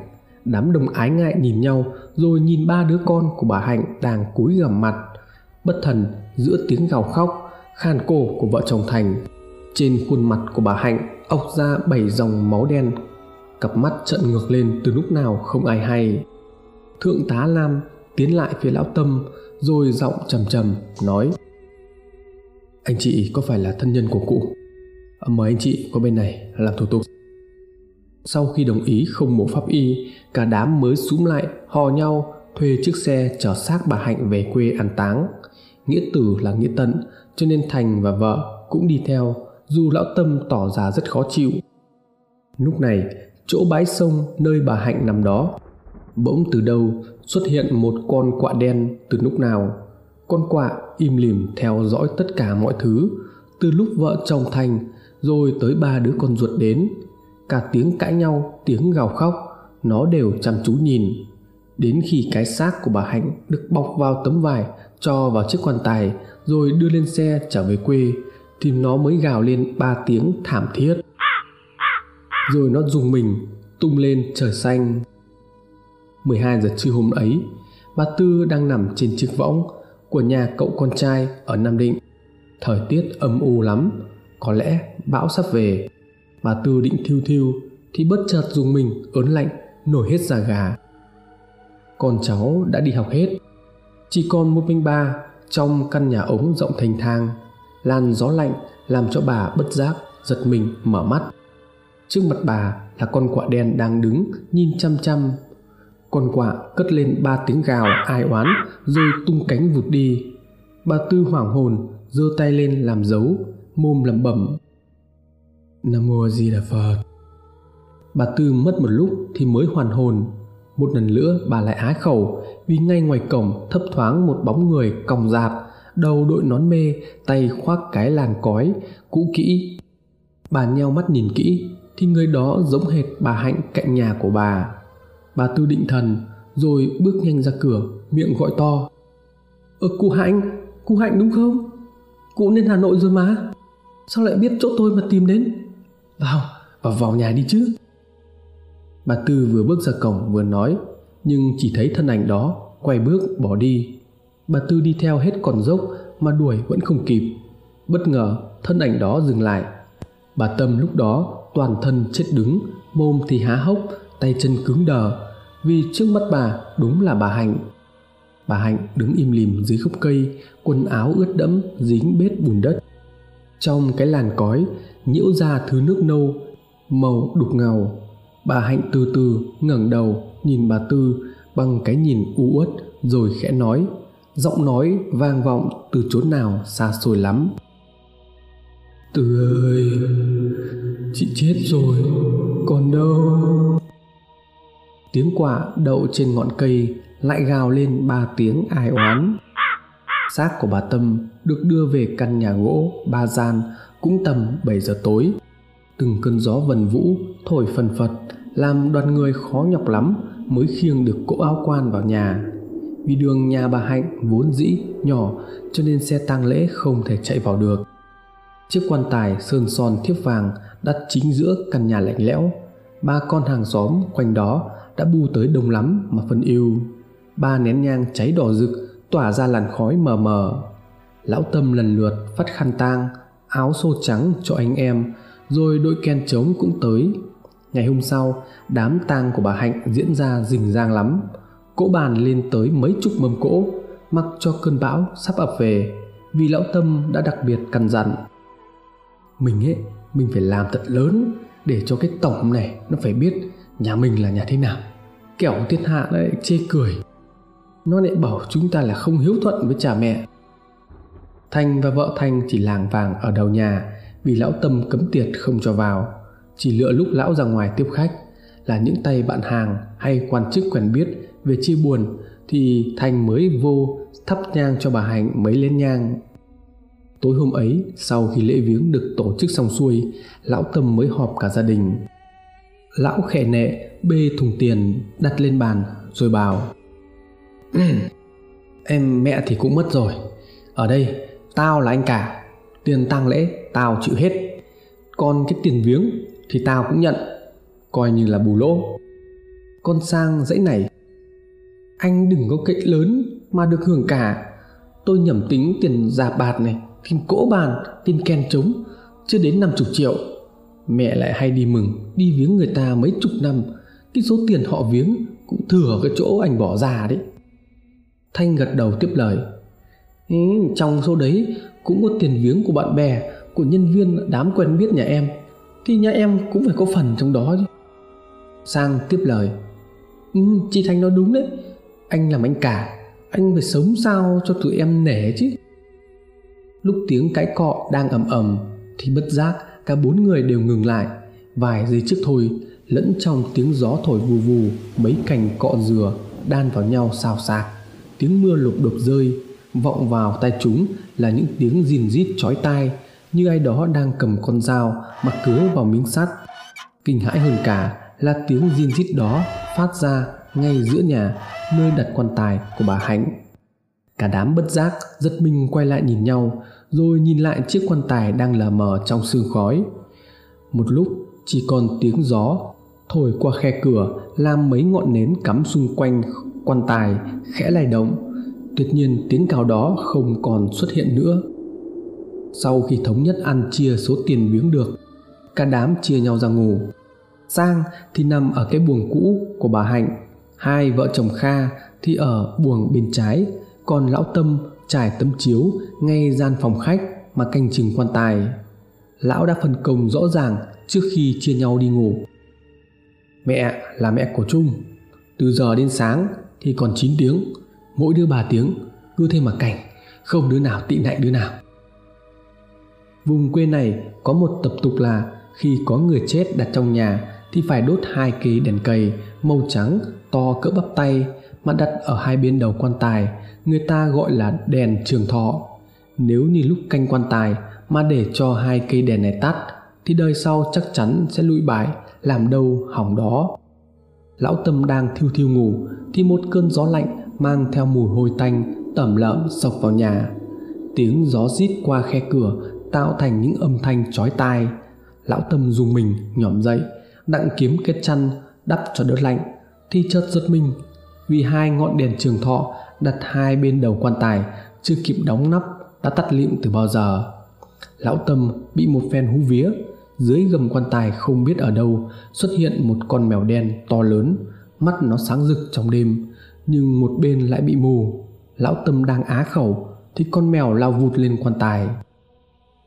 Đám đồng ái ngại nhìn nhau, rồi nhìn ba đứa con của bà hạnh đang cúi gằm mặt. Bất thần, giữa tiếng gào khóc khan cổ của vợ chồng thành, trên khuôn mặt của bà hạnh ọc ra bảy dòng máu đen. Cặp mắt trợn ngược lên từ lúc nào không ai hay. Thượng tá lam tiến lại phía lão tâm rồi giọng trầm trầm nói, anh chị có phải là thân nhân của cụ? Mời anh chị qua bên này làm thủ tục. Sau khi đồng ý không mổ pháp y, cả đám mới súm lại, hò nhau thuê chiếc xe chở xác bà hạnh về quê an táng. Nghĩa tử là nghĩa tận, cho nên thành và vợ cũng đi theo, dù lão tâm tỏ ra rất khó chịu. Lúc này, chỗ bãi sông nơi bà hạnh nằm đó bỗng từ đâu xuất hiện một con quạ đen từ lúc nào? Con quạ im lìm theo dõi tất cả mọi thứ, từ lúc vợ chồng thành, rồi tới ba đứa con ruột đến. Cả tiếng cãi nhau, tiếng gào khóc, nó đều chăm chú nhìn. Đến khi cái xác của bà hạnh được bọc vào tấm vải, cho vào chiếc quan tài, rồi đưa lên xe trở về quê, thì nó mới gào lên ba tiếng thảm thiết. Rồi nó dùng mình, tung lên trời xanh. 12 giờ trưa hôm ấy bà Tư đang nằm trên chiếc võng của nhà cậu con trai ở Nam Định. Thời tiết âm u lắm, có lẽ bão sắp về. Bà Tư định thiêu thiêu thì bất chợt dùng mình ớn lạnh, nổi hết da gà. Con cháu đã đi học hết, chỉ còn một mình ba trong căn nhà ống rộng thành thang. Làn gió lạnh làm cho bà bất giác giật mình mở mắt. Trước mặt bà là con quạ đen đang đứng nhìn chăm chăm con quạ cất lên ba tiếng gào ai oán, rồi tung cánh vụt đi. Bà tư hoảng hồn, giơ tay lên làm dấu, mồm lẩm bẩm, nam mô di đà phật. Bà tư mất một lúc thì mới hoàn hồn. Một lần nữa bà lại á khẩu, vì ngay ngoài cổng thấp thoáng một bóng người còng dạp, đầu đội nón mê, tay khoác cái làng cói, cũ kỹ. Bà nheo mắt nhìn kỹ, thì người đó giống hệt bà hạnh cạnh nhà của bà bà tư định thần rồi bước nhanh ra cửa miệng gọi to. Ơ cụ hạnh cụ hạnh đúng không? Cụ lên hà nội rồi mà. Sao lại biết chỗ tôi mà tìm đến? Vào vào vào nhà đi chứ. Bà tư vừa bước ra cổng vừa nói nhưng chỉ thấy thân ảnh đó quay bước bỏ đi. Bà tư đi theo hết còn dốc mà đuổi vẫn không kịp. Bất ngờ thân ảnh đó dừng lại. Bà Tâm lúc đó toàn thân chết đứng, mồm thì há hốc, tay chân cứng đờ, vì trước mắt bà đúng là bà Hạnh. Bà Hạnh đứng im lìm dưới gốc cây, quần áo ướt đẫm dính bết bùn đất. Trong cái làn cói nhiễu ra thứ nước nâu, màu đục ngầu. Bà Hạnh từ từ ngẩng đầu nhìn bà Tư bằng cái nhìn u uất rồi khẽ nói, giọng nói vang vọng từ chốn nào xa xôi lắm. Tư ơi, chị chết rồi, còn đâu? Tiếng quạ đậu trên ngọn cây lại gào lên ba tiếng ai oán. Xác của bà Tâm được đưa về căn nhà gỗ ba gian cũng tầm 7 giờ tối. Từng cơn gió vần vũ thổi phần phật, làm đoàn người khó nhọc lắm mới khiêng được cỗ áo quan vào nhà. Vì đường nhà bà Hạnh vốn dĩ nhỏ cho nên xe tang lễ không thể chạy vào được. Chiếc quan tài sơn son thiếp vàng đặt chính giữa căn nhà lạnh lẽo. Ba con hàng xóm quanh đó đã bu tới đông lắm mà phân yêu. Ba nén nhang cháy đỏ rực tỏa ra làn khói mờ mờ. Lão Tâm lần lượt phát khăn tang, áo xô trắng cho anh em, rồi đội ken trống cũng tới. Ngày hôm sau, đám tang của bà Hạnh diễn ra rình rang lắm. Cỗ bàn lên tới mấy chục mâm cỗ, mặc cho cơn bão sắp ập về, vì lão Tâm đã đặc biệt căn dặn. Mình ấy, mình phải làm thật lớn để cho cái tổng này nó phải biết nhà mình là nhà thế nào. Kẻo thiên hạ lại chê cười. Nó lại bảo chúng ta là không hiếu thuận với cha mẹ. Thanh và vợ Thanh chỉ làng vàng ở đầu nhà vì lão Tâm cấm tiệt không cho vào. Chỉ lựa lúc lão ra ngoài tiếp khách là những tay bạn hàng hay quan chức quen biết về chia buồn thì Thanh mới vô thắp nhang cho bà Hạnh mấy lên nhang. Tối hôm ấy, sau khi lễ viếng được tổ chức xong xuôi, lão Tâm mới họp cả gia đình. Lão khẽ nệ bê thùng tiền đặt lên bàn rồi bảo Em mẹ thì cũng mất rồi. Ở đây tao là anh cả. Tiền tang lễ tao chịu hết. Còn cái tiền viếng thì tao cũng nhận. Coi như là bù lỗ. Con sang dãy này. Anh đừng có cậy lớn mà được hưởng cả. Tôi nhẩm tính tiền giả bạt này Tiền cỗ bàn, tiền ken trống Chưa đến 50 triệu. Mẹ lại hay đi mừng Đi viếng người ta mấy chục năm. Cái số tiền họ viếng Cũng thừa cái chỗ anh bỏ ra đấy. Thanh gật đầu tiếp lời. Ừ, Trong số đấy cũng có tiền viếng của bạn bè Của nhân viên đám quen biết nhà em. Thì nhà em cũng phải có phần trong đó chứ. Sang tiếp lời. Ừ, Chị Thanh nói đúng đấy. Anh làm anh cả Anh phải sống sao cho tụi em nể chứ? Lúc tiếng cãi cọ đang ầm ầm Thì bất giác cả bốn người đều ngừng lại. Vài giây trước thôi, Lẫn trong tiếng gió thổi vù vù, Mấy cành cọ dừa đan vào nhau xào xạc. Tiếng mưa lục đục rơi, vọng vào tai chúng là những tiếng rìn rít chói tai, như ai đó đang cầm con dao mà cứa vào miếng sắt. Kinh hãi hơn cả là tiếng rìn rít đó phát ra ngay giữa nhà, nơi đặt quan tài của bà hạnh. Cả đám bất giác, giật mình quay lại nhìn nhau rồi nhìn lại chiếc quan tài đang lờ mờ trong sương khói. Một lúc, chỉ còn tiếng gió thổi qua khe cửa, làm mấy ngọn nến cắm xung quanh quan tài khẽ lay động. Tuyệt nhiên tiếng cào đó không còn xuất hiện nữa. Sau khi thống nhất ăn chia số tiền miếng được, cả đám chia nhau ra ngủ. Sang thì nằm ở cái buồng cũ của bà hạnh. Hai vợ chồng kha thì ở buồng bên trái, còn lão tâm trải tấm chiếu ngay gian phòng khách mà canh chừng quan tài. Lão đã phân công rõ ràng trước khi chia nhau đi ngủ. Mẹ là mẹ của trung. Từ giờ đến sáng thì còn 9 tiếng. Mỗi đứa 3 tiếng, cứ thêm mà cảnh không đứa nào tị nạnh đứa nào. Vùng quê này có một tập tục là khi có người chết đặt trong nhà thì phải đốt hai cây đèn cầy màu trắng to cỡ bắp tay mà đặt ở hai bên đầu quan tài, người ta gọi là đèn trường thọ. Nếu như lúc canh quan tài mà để cho hai cây đèn này tắt, thì đời sau chắc chắn sẽ lụi bại, làm đâu hỏng đó. Lão tâm đang thiêu thiêu ngủ, thì một cơn gió lạnh mang theo mùi hôi tanh, tẩm lợm sộc vào nhà. Tiếng gió rít qua khe cửa, tạo thành những âm thanh chói tai. Lão tâm dùng mình nhỏm dậy đặng kiếm cái chăn đắp cho đỡ lạnh, thì chợt giật mình vì hai ngọn đèn trường thọ, đặt hai bên đầu quan tài, chưa kịp đóng nắp, đã tắt lịm từ bao giờ. Lão tâm bị một phen hú vía, dưới gầm quan tài không biết ở đâu xuất hiện một con mèo đen to lớn, mắt nó sáng rực trong đêm, nhưng một bên lại bị mù. Lão tâm đang á khẩu, thì con mèo lao vụt lên quan tài.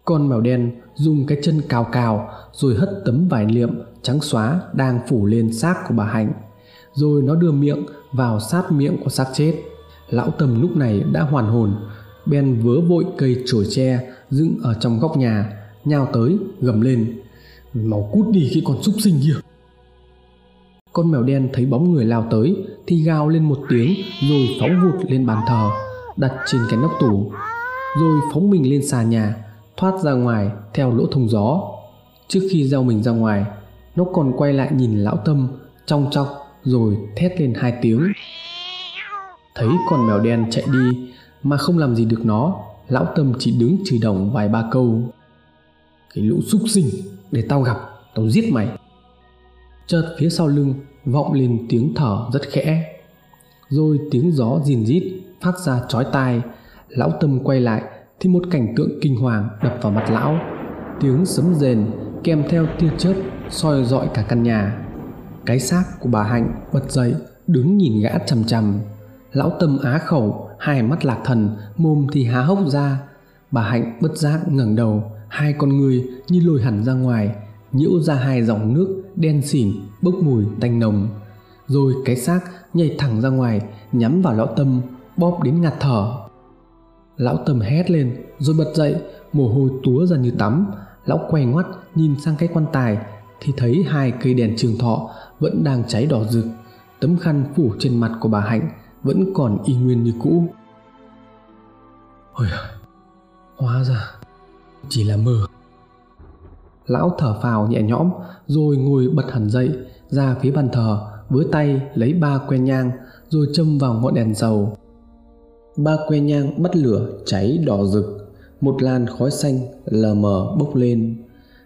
Con mèo đen dùng cái chân cào cào, rồi hất tấm vải liệm trắng xóa đang phủ lên xác của bà hạnh, rồi nó đưa miệng vào sát miệng của xác chết. Lão tâm lúc này đã hoàn hồn ben vớ vội cây chổi tre dựng ở trong góc nhà, nhào tới, gầm lên, mau cút đi khi còn súc sinh kia. Con mèo đen thấy bóng người lao tới thì gào lên một tiếng rồi phóng vụt lên bàn thờ, đặt trên cái nóc tủ rồi phóng mình lên xà nhà, thoát ra ngoài theo lỗ thông gió. Trước khi giao mình ra ngoài, nó còn quay lại nhìn lão tâm trong chọc rồi thét lên hai tiếng. Thấy con mèo đen chạy đi mà không làm gì được nó, lão tâm chỉ đứng chửi đồng vài ba câu. Cái lũ súc sinh, để tao gặp, tao giết mày. Chợt phía sau lưng vọng lên tiếng thở rất khẽ. Rồi tiếng gió rìn rít phát ra chói tai, lão tâm quay lại thì một cảnh tượng kinh hoàng đập vào mặt lão. Tiếng sấm rền kèm theo tia chớp soi dọi cả căn nhà cái xác của bà hạnh bật dậy, đứng nhìn gã chằm chằm. Lão tâm á khẩu, hai mắt lạc thần, mồm thì há hốc ra. Bà hạnh bất giác ngẩng đầu, hai con người như lôi hẳn ra ngoài, nhiễu ra hai dòng nước đen xỉn, bốc mùi tanh nồng. Rồi cái xác nhảy thẳng ra ngoài, nhắm vào lão tâm, bóp đến ngạt thở. Lão tâm hét lên, rồi bật dậy, mồ hôi túa ra như tắm. Lão quay ngoắt, nhìn sang cái quan tài thì thấy hai cây đèn trường thọ vẫn đang cháy đỏ rực, tấm khăn phủ trên mặt của bà hạnh vẫn còn y nguyên như cũ. Ôi hóa ra chỉ là mơ. Lão thở phào nhẹ nhõm, rồi ngồi bật hẳn dậy, ra phía bàn thờ, với tay lấy ba que nhang, rồi châm vào ngọn đèn dầu. Ba que nhang bắt lửa cháy đỏ rực, một làn khói xanh lờ mờ bốc lên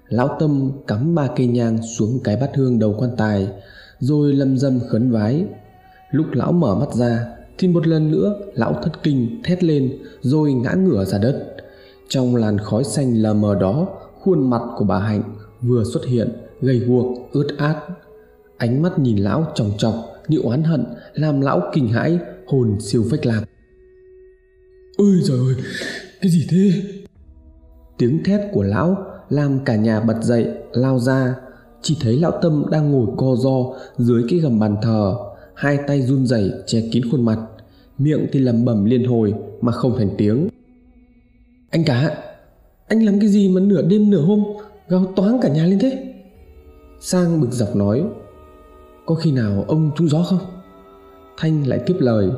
lão tâm cắm ba cây nhang xuống cái bát hương đầu quan tài rồi lâm dâm khấn vái. Lúc lão mở mắt ra thì một lần nữa lão thất kinh thét lên rồi ngã ngửa ra đất. Trong làn khói xanh lờ mờ đó khuôn mặt của bà hạnh vừa xuất hiện gầy guộc ướt át. Ánh mắt nhìn lão chòng chọc như oán hận làm lão kinh hãi hồn siêu phách lạc. Ôi trời ơi cái gì thế? Tiếng thét của lão làm cả nhà bật dậy, lao ra. Chỉ thấy lão tâm đang ngồi co ro dưới cái gầm bàn thờ, hai tay run rẩy che kín khuôn mặt, miệng thì lẩm bẩm liên hồi mà không thành tiếng. Anh cả, anh làm cái gì mà nửa đêm nửa hôm gào toáng cả nhà lên thế? Sang bực dọc nói, có khi nào ông trúng gió không? Thanh lại tiếp lời,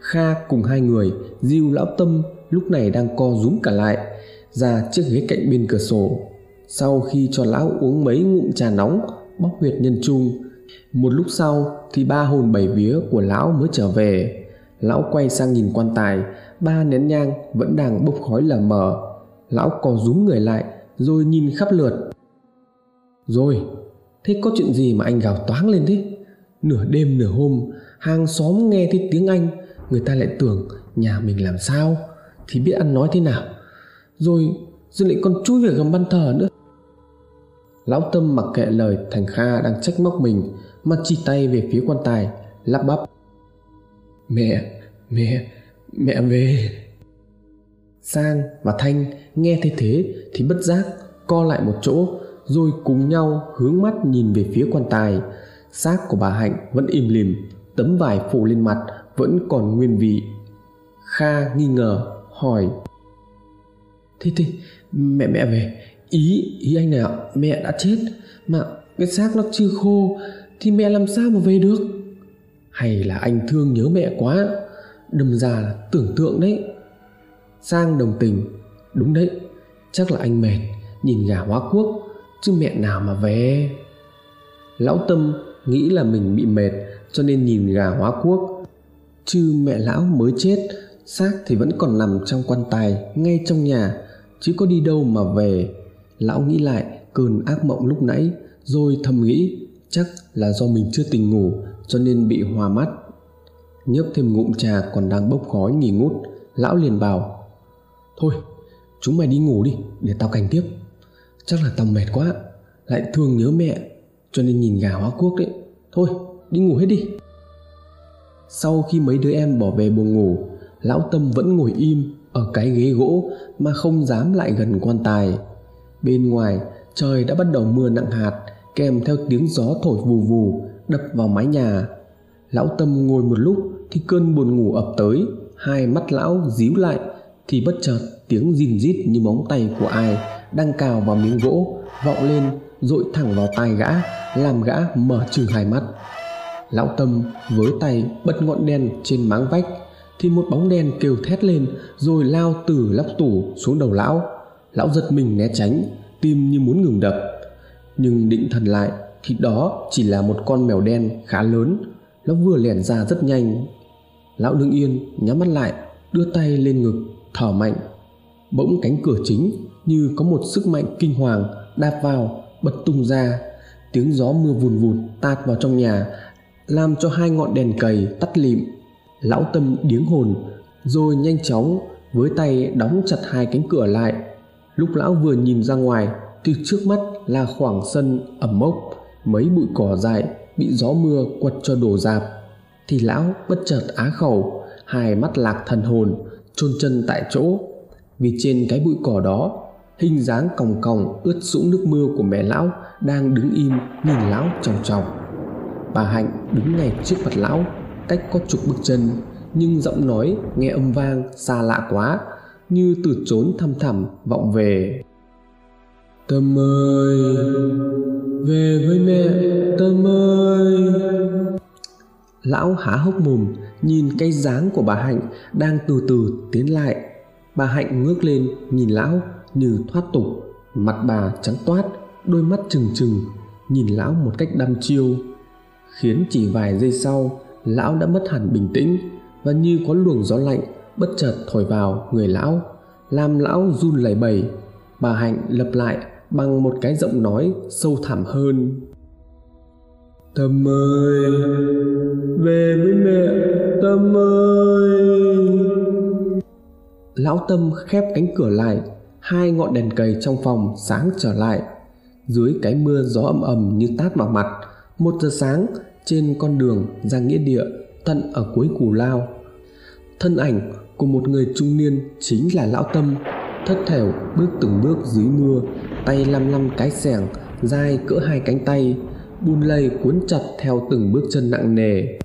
kha cùng hai người diêu lão tâm lúc này đang co rúm cả lại ra chiếc ghế cạnh bên cửa sổ. Sau khi cho lão uống mấy ngụm trà nóng, bóc huyệt nhân trung, một lúc sau thì ba hồn bảy vía của lão mới trở về. Lão quay sang nhìn quan tài, ba nén nhang vẫn đang bốc khói lờ mờ. Lão co rúm người lại, rồi nhìn khắp lượt. Rồi, thế có chuyện gì mà anh gào toáng lên thế? Nửa đêm nửa hôm, hàng xóm nghe thấy tiếng anh, người ta lại tưởng nhà mình làm sao, thì biết ăn nói thế nào? Rồi rồi lại còn chui về gầm ban thờ nữa. Lão tâm mặc kệ lời thành kha đang trách móc mình mà chỉ tay về phía quan tài lắp bắp. Mẹ mẹ mẹ về. Sang và thanh nghe thấy thế thì bất giác co lại một chỗ rồi cùng nhau hướng mắt nhìn về phía quan tài. Xác của bà hạnh vẫn im lìm tấm vải phủ lên mặt vẫn còn nguyên vị. Kha nghi ngờ hỏi thế thì, mẹ mẹ về. Ý ý anh này ạ, mẹ đã chết, mà cái xác nó chưa khô, thì mẹ làm sao mà về được? Hay là anh thương nhớ mẹ quá, đâm ra là tưởng tượng đấy. Sang đồng tình, đúng đấy, chắc là anh mệt, nhìn gà hóa quốc chứ mẹ nào mà về. Lão tâm nghĩ là mình bị mệt, cho nên nhìn gà hóa quốc chứ mẹ lão mới chết, xác thì vẫn còn nằm trong quan tài ngay trong nhà chứ có đi đâu mà về. Lão nghĩ lại, cơn ác mộng lúc nãy, rồi thầm nghĩ, chắc là do mình chưa tỉnh ngủ, cho nên bị hoa mắt. Nhấp thêm ngụm trà còn đang bốc khói nghỉ ngút, lão liền bảo, thôi, chúng mày đi ngủ đi, để tao canh tiếp. Chắc là tao mệt quá, Lại thương nhớ mẹ, Cho nên nhìn gà hóa cuốc đấy. Thôi, đi ngủ hết đi. Sau khi mấy đứa em bỏ về buồn ngủ, Lão Tâm vẫn ngồi im ở cái ghế gỗ Mà không dám lại gần quan tài. Bên ngoài, trời đã bắt đầu mưa nặng hạt, Kèm theo tiếng gió thổi vù vù, Đập vào mái nhà. Lão Tâm ngồi một lúc Thì cơn buồn ngủ ập tới, Hai mắt lão díu lại Thì bất chợt tiếng rìn rít như móng tay của ai Đang cào vào miếng gỗ, Vọng lên, dội thẳng vào tai gã, Làm gã mở trừng hai mắt. Lão Tâm với tay bật ngọn đèn trên máng vách thì một bóng đen kêu thét lên, Rồi lao từ lóc tủ xuống đầu lão. Lão giật mình né tránh, Tim như muốn ngừng đập. Nhưng định thần lại, Thì đó chỉ là một con mèo đen khá lớn. Nó vừa lẻn ra rất nhanh. Lão đứng yên, nhắm mắt lại, Đưa tay lên ngực, thở mạnh. Bỗng cánh cửa chính, Như có một sức mạnh kinh hoàng, Đạp vào, bật tung ra. Tiếng gió mưa vùn vụt tạt vào trong nhà, Làm cho hai ngọn đèn cầy tắt lịm. Lão tâm điếng hồn, Rồi nhanh chóng với tay đóng chặt hai cánh cửa lại. Lúc lão vừa nhìn ra ngoài, Thì trước mắt là khoảng sân ẩm mốc, Mấy bụi cỏ dại Bị gió mưa quật cho đổ dạp. Thì lão bất chợt á khẩu, Hai mắt lạc thần hồn, chôn chân tại chỗ. Vì trên cái bụi cỏ đó, Hình dáng còng còng ướt sũng nước mưa của mẹ lão Đang đứng im nhìn lão chòng tròng Bà Hạnh đứng ngay trước mặt lão Cách có chục bước chân, Nhưng giọng nói nghe âm vang xa lạ quá, Như từ trốn thăm thẳm vọng về. Tâm ơi, Về với mẹ, Tâm ơi. Lão há hốc mồm, Nhìn cây dáng của bà Hạnh Đang từ từ tiến lại. Bà Hạnh ngước lên nhìn lão như thoát tục, Mặt bà trắng toát, Đôi mắt trừng trừng, Nhìn lão một cách đăm chiêu, Khiến chỉ vài giây sau Lão đã mất hẳn bình tĩnh Và như có luồng gió lạnh Bất chợt thổi vào người lão Làm lão run lẩy bẩy. Bà Hạnh lập lại bằng một cái giọng nói sâu thẳm hơn. Tâm ơi Về với mẹ Tâm ơi. Lão Tâm khép cánh cửa lại Hai ngọn đèn cầy trong phòng sáng trở lại. Dưới cái mưa gió ầm ầm như tát vào mặt Một giờ sáng trên con đường ra nghĩa địa, tận ở cuối cù lao. Thân ảnh của một người trung niên chính là Lão Tâm, Thất thểu bước từng bước dưới mưa, Tay lăm lăm cái xẻng dài cỡ hai cánh tay, buôn lây cuốn chặt theo từng bước chân nặng nề.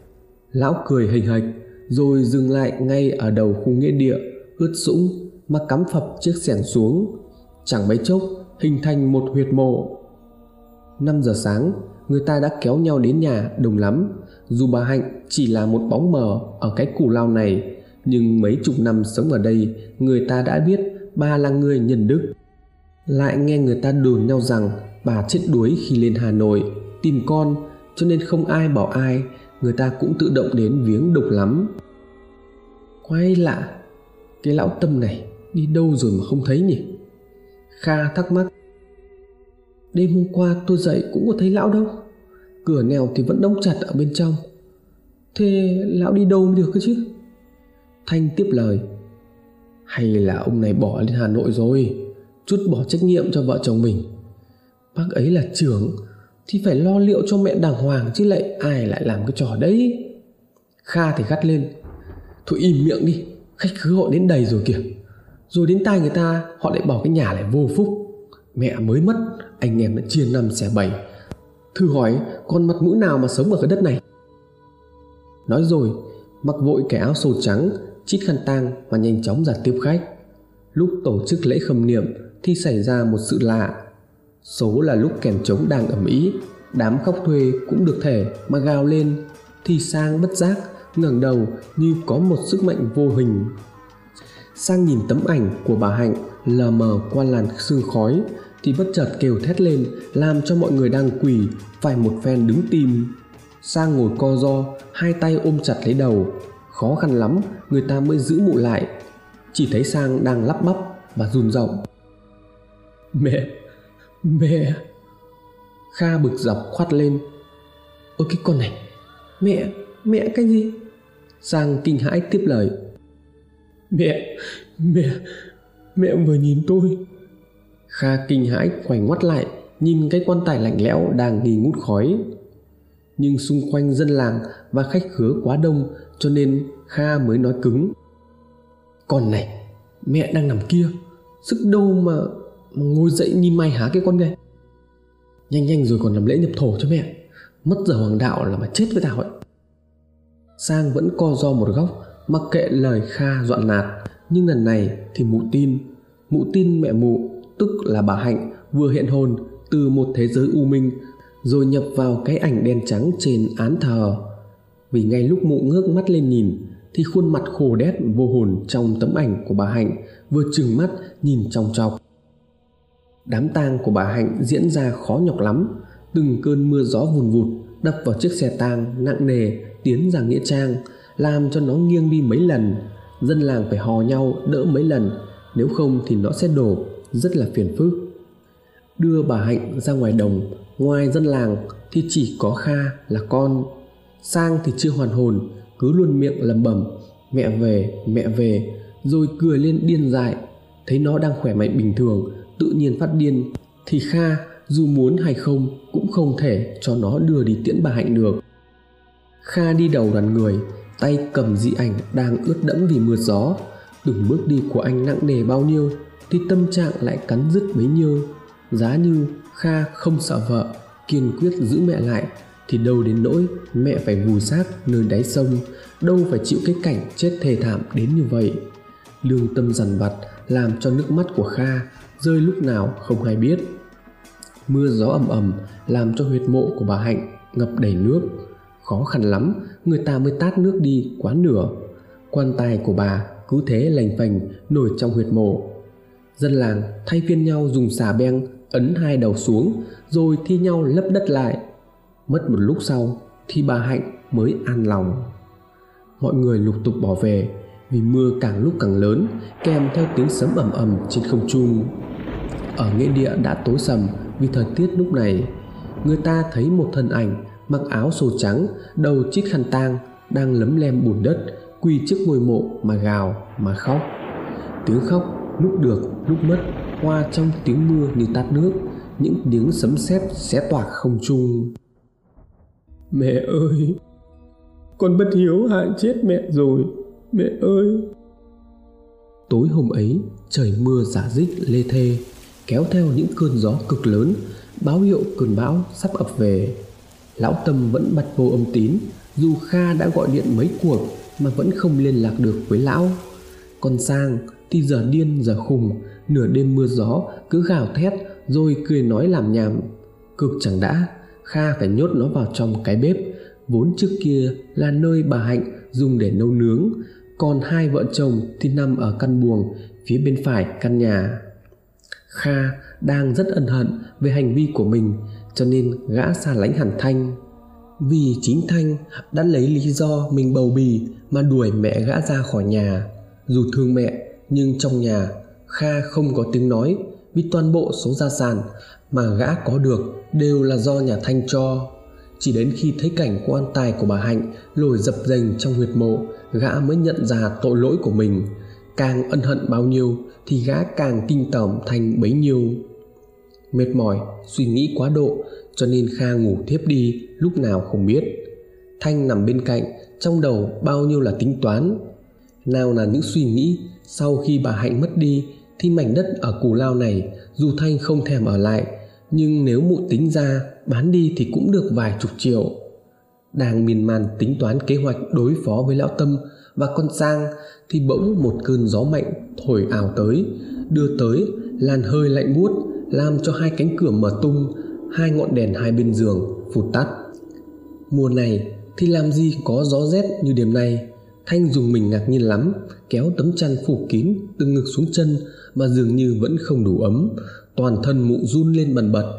Lão cười hình hạch Rồi dừng lại ngay ở đầu khu nghĩa địa, Ướt sũng, mà cắm phập chiếc xẻng xuống. Chẳng mấy chốc, hình thành một huyệt mộ. 5 giờ sáng người ta đã kéo nhau đến nhà, đông lắm. Dù bà hạnh chỉ là một bóng mờ ở cái cù lao này, nhưng mấy chục năm sống ở đây, người ta đã biết bà là người nhân đức. Lại nghe người ta đồn nhau rằng bà chết đuối khi lên hà nội, tìm con, cho nên không ai bảo ai, người ta cũng tự động đến viếng độc lắm. Quay lạ, cái lão tâm này đi đâu rồi mà không thấy nhỉ? Kha thắc mắc đêm hôm qua tôi dậy cũng có thấy lão đâu. Cửa nèo thì vẫn đóng chặt ở bên trong. Thế lão đi đâu mới được cơ chứ? Thanh tiếp lời. Hay là ông này bỏ lên hà nội rồi, chút bỏ trách nhiệm cho vợ chồng mình. Bác ấy là trưởng, thì phải lo liệu cho mẹ đàng hoàng chứ lại ai lại làm cái trò đấy. Kha thì gắt lên. Thôi im miệng đi, khách khứa họ đến đầy rồi kìa. Rồi đến tai người ta, họ lại bỏ cái nhà lại vô phúc mẹ mới mất, anh em đã chia năm xẻ bảy. Thử hỏi, con mặt mũi nào mà sống ở cái đất này? Nói rồi, mặc vội cái áo sổ trắng, chít khăn tang và nhanh chóng ra tiếp khách. Lúc tổ chức lễ khâm niệm thì xảy ra một sự lạ. Số là lúc kèn trống đang ầm ĩ, đám khóc thuê cũng được thể mà gào lên. Thì sang bất giác, ngẩng đầu như có một sức mạnh vô hình. Sang nhìn tấm ảnh của bà hạnh lờ mờ qua làn sương khói thì bất chợt kêu thét lên, làm cho mọi người đang quỳ, phải một phen đứng tim. Sang ngồi co ro, hai tay ôm chặt lấy đầu. Khó khăn lắm, người ta mới giữ mụ lại. Chỉ thấy sang đang lắp bắp và run giọng. Mẹ mẹ! Kha bực dọc khoát lên. Ơ, cái con này, mẹ mẹ cái gì? Sang kinh hãi tiếp lời. Mẹ mẹ mẹ vừa nhìn tôi. Kha kinh hãi quay ngoắt lại nhìn cái quan tài lạnh lẽo đang nghi ngút khói. Nhưng xung quanh dân làng và khách khứa quá đông cho nên Kha mới nói cứng. Con này mẹ đang nằm kia sức đâu mà, mà ngồi dậy nhìn mày hả cái con này? Nhanh nhanh rồi còn làm lễ nhập thổ cho mẹ. Mất giờ hoàng đạo là mà chết với tao ấy. Sang vẫn co do một góc mặc kệ lời kha dọa nạt. Nhưng lần này thì mụ tin mụ tin mẹ mụ tức là bà hạnh vừa hiện hồn từ một thế giới u minh, rồi nhập vào cái ảnh đen trắng trên án thờ. Vì ngay lúc mụ ngước mắt lên nhìn, thì khuôn mặt khổ đét vô hồn trong tấm ảnh của bà hạnh vừa trừng mắt nhìn trong trọc đám tang của bà hạnh diễn ra khó nhọc lắm, từng cơn mưa gió vùn vụt đập vào chiếc xe tang nặng nề tiến ra nghĩa trang, làm cho nó nghiêng đi mấy lần. Dân làng phải hò nhau đỡ mấy lần, nếu không thì nó sẽ đổ rất là phiền phức. Đưa bà hạnh ra ngoài đồng, ngoài dân làng thì chỉ có kha là con. Sang thì chưa hoàn hồn, cứ luôn miệng lẩm bẩm, mẹ về mẹ về, rồi cười lên điên dại. Thấy nó đang khỏe mạnh bình thường, tự nhiên phát điên, thì kha dù muốn hay không cũng không thể cho nó đưa đi tiễn bà hạnh được. Kha đi đầu đoàn người, tay cầm dị ảnh đang ướt đẫm vì mưa gió. Từng bước đi của anh nặng nề bao nhiêu thì tâm trạng lại cắn rứt bấy nhiêu. Giá như kha không sợ vợ, kiên quyết giữ mẹ lại, thì đâu đến nỗi mẹ phải vùi xác nơi đáy sông, đâu phải chịu cái cảnh chết thê thảm đến như vậy. Lương tâm dằn vặt làm cho nước mắt của kha rơi lúc nào không hay biết. Mưa gió ầm ầm làm cho huyệt mộ của bà hạnh ngập đầy nước. Khó khăn lắm, người ta mới tát nước đi quá nửa. Quan tài của bà cứ thế lành phành nổi trong huyệt mộ dân làng thay phiên nhau dùng xà beng ấn hai đầu xuống, rồi thi nhau lấp đất lại. Mất một lúc sau, thì bà hạnh mới an lòng. Mọi người lục tục bỏ về, vì mưa càng lúc càng lớn, kèm theo tiếng sấm ầm ầm trên không trung. Ở nghĩa địa đã tối sầm vì thời tiết lúc này, người ta thấy một thân ảnh mặc áo sồ trắng, đầu chít khăn tang, đang lấm lem bùn đất, quỳ trước ngôi mộ mà gào, mà khóc. Tiếng khóc lúc được lúc mất hoa trong tiếng mưa như tát nước những tiếng sấm sét xé toạc không trung mẹ ơi con bất hiếu hại chết mẹ rồi mẹ ơi. Tối hôm ấy trời mưa giả dích lê thê kéo theo những cơn gió cực lớn báo hiệu cơn bão sắp ập về. Lão tâm vẫn bật vô âm tín dù kha đã gọi điện mấy cuộc mà vẫn không liên lạc được với lão. Còn sang thì giờ điên, giờ khùng. Nửa đêm mưa gió, cứ gào thét, rồi cười nói làm nhảm. Cực chẳng đã, kha phải nhốt nó vào trong cái bếp. Vốn trước kia là nơi bà hạnh dùng để nấu nướng. Còn hai vợ chồng thì nằm ở căn buồng, phía bên phải căn nhà. Kha đang rất ân hận về hành vi của mình, cho nên gã xa lánh hẳn thanh. Vì chính thanh đã lấy lý do mình bầu bì mà đuổi mẹ gã ra khỏi nhà. Dù thương mẹ nhưng trong nhà, kha không có tiếng nói, vì toàn bộ số gia sản mà gã có được đều là do nhà thanh cho. Chỉ đến khi thấy cảnh quan tài của bà hạnh lồi dập dềnh trong huyệt mộ, gã mới nhận ra tội lỗi của mình. Càng ân hận bao nhiêu thì gã càng kinh tởm thành bấy nhiêu. Mệt mỏi, suy nghĩ quá độ, cho nên kha ngủ thiếp đi, lúc nào không biết. Thanh nằm bên cạnh, trong đầu bao nhiêu là tính toán. Nào là những suy nghĩ sau khi bà hạnh mất đi, thì mảnh đất ở cù lao này dù thanh không thèm ở lại, nhưng nếu mụ tính ra, bán đi thì cũng được vài chục triệu. Đang miên man tính toán kế hoạch đối phó với lão tâm và con sang, thì bỗng một cơn gió mạnh thổi ảo tới, đưa tới làn hơi lạnh buốt, làm cho hai cánh cửa mở tung, hai ngọn đèn hai bên giường phụt tắt. Mùa này thì làm gì có gió rét như đêm nay? Thanh dùng mình ngạc nhiên lắm, kéo tấm chăn phủ kín từ ngực xuống chân mà dường như vẫn không đủ ấm, toàn thân mụ run lên bần bật.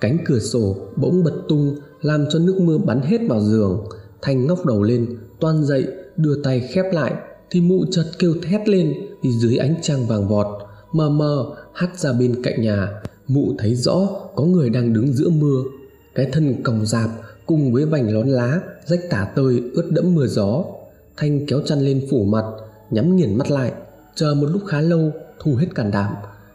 Cánh cửa sổ bỗng bật tung, làm cho nước mưa bắn hết vào giường. Thanh ngóc đầu lên, toan dậy, đưa tay khép lại, thì mụ chợt kêu thét lên vì dưới ánh trăng vàng vọt. Mờ mờ, hắt ra bên cạnh nhà, mụ thấy rõ có người đang đứng giữa mưa. Cái thân còng dạp cùng với vành lón lá rách tả tơi ướt đẫm mưa gió thanh kéo chăn lên phủ mặt nhắm nghiền mắt lại chờ một lúc khá lâu thu hết cản đảm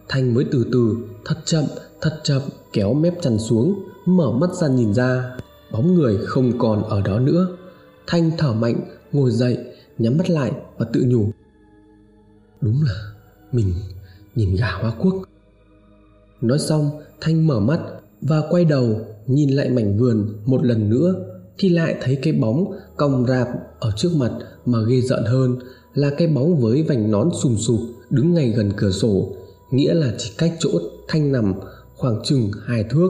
Thanh mới từ từ, thật chậm, thật chậm kéo mép chăn xuống, mở mắt ra nhìn ra. Bóng người không còn ở đó nữa. Thanh thở mạnh, ngồi dậy, nhắm mắt lại và tự nhủ. Đúng là mình nhìn gà hoa quốc. Nói xong, Thanh mở mắt và quay đầu nhìn lại mảnh vườn một lần nữa thì lại thấy cái bóng cong rạp ở trước mặt mà ghê giận hơn là cái bóng với vành nón sùm sụp đứng ngay gần cửa sổ, nghĩa là chỉ cách chỗ thanh nằm khoảng chừng hai thước.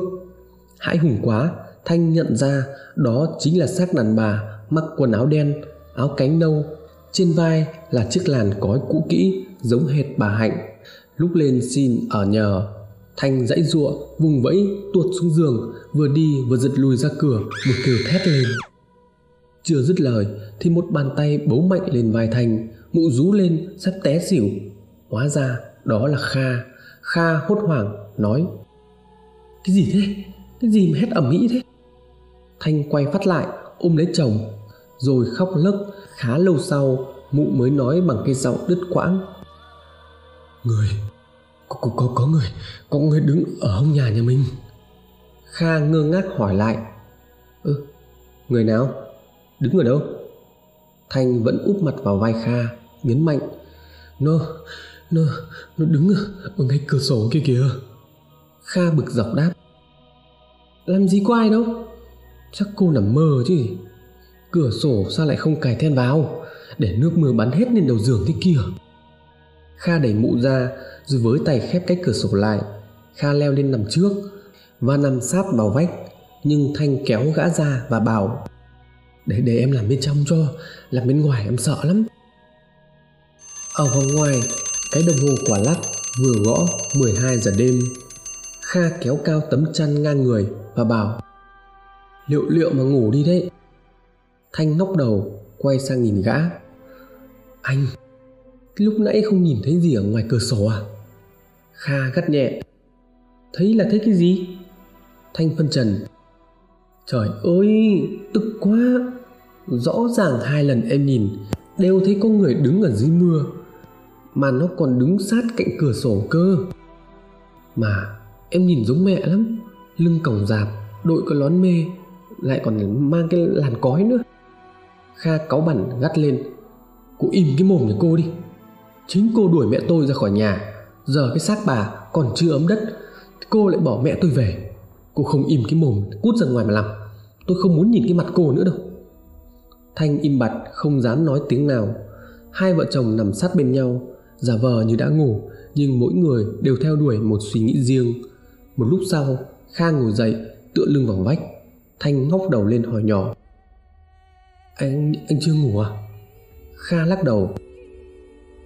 Hãi hùng quá, thanh nhận ra đó chính là xác đàn bà mặc quần áo đen, áo cánh nâu. Trên vai là chiếc làn cói cũ kỹ giống hệt bà hạnh. Lúc lên xin ở nhờ thanh dãy giụa, vùng vẫy, tuột xuống giường, vừa đi vừa giật lùi ra cửa, một kêu thét lên. Chưa dứt lời thì một bàn tay bấu mạnh lên vai thanh, mụ rú lên, sắp té xỉu. Hóa ra đó là kha. Kha hốt hoảng, nói, cái gì thế? Cái gì mà hét ẩm ĩ thế? Thanh quay phát lại, ôm lấy chồng, rồi khóc lấc khá lâu sau, mụ mới nói bằng cái giọng đứt quãng, người có, có, có, có người có người đứng ở hông nhà nhà mình. Kha ngơ ngác hỏi lại. Ơ ừ, người nào? Đứng ở đâu? Thanh vẫn úp mặt vào vai kha nhấn mạnh. Nó nó nó đứng ở ngay cửa sổ kia kìa. Kha bực dọc đáp. Làm gì có ai đâu. Chắc cô nằm mơ chứ. Gì cửa sổ sao lại không cài then vào? Để nước mưa bắn hết lên đầu giường thế kia. Kha đẩy mụ ra rồi với tay khép cái cửa sổ lại, kha leo lên nằm trước, và nằm sát vào vách, nhưng thanh kéo gã ra và bảo, để để em làm bên trong cho, làm bên ngoài em sợ lắm. Ở vòng ngoài, cái đồng hồ quả lắc vừa gõ 12 giờ đêm. Kha kéo cao tấm chăn ngang người và bảo, liệu liệu mà ngủ đi đấy? Thanh ngóc đầu, quay sang nhìn gã. Anh, lúc nãy không nhìn thấy gì ở ngoài cửa sổ à? Kha gắt nhẹ. Thấy là thấy cái gì? Thanh phân trần. Trời ơi, tức quá. Rõ ràng hai lần em nhìn, đều thấy có người đứng ở dưới mưa, mà nó còn đứng sát cạnh cửa sổ cơ. Mà em nhìn giống mẹ lắm, lưng còng dạp đội cái lón mê, lại còn mang cái làn cói nữa. Kha cáu bẩn gắt lên. Cô im cái mồm nhà cô đi. Chính cô đuổi mẹ tôi ra khỏi nhà giờ cái xác bà còn chưa ấm đất, cô lại bỏ mẹ tôi về. Cô không im cái mồm, cút ra ngoài mà làm. Tôi không muốn nhìn cái mặt cô nữa đâu. Thanh im bặt, không dám nói tiếng nào. Hai vợ chồng nằm sát bên nhau, giả vờ như đã ngủ, nhưng mỗi người đều theo đuổi một suy nghĩ riêng. Một lúc sau, kha ngồi dậy, tựa lưng vào vách. Thanh ngóc đầu lên hỏi nhỏ, anh anh chưa ngủ à? Kha lắc đầu,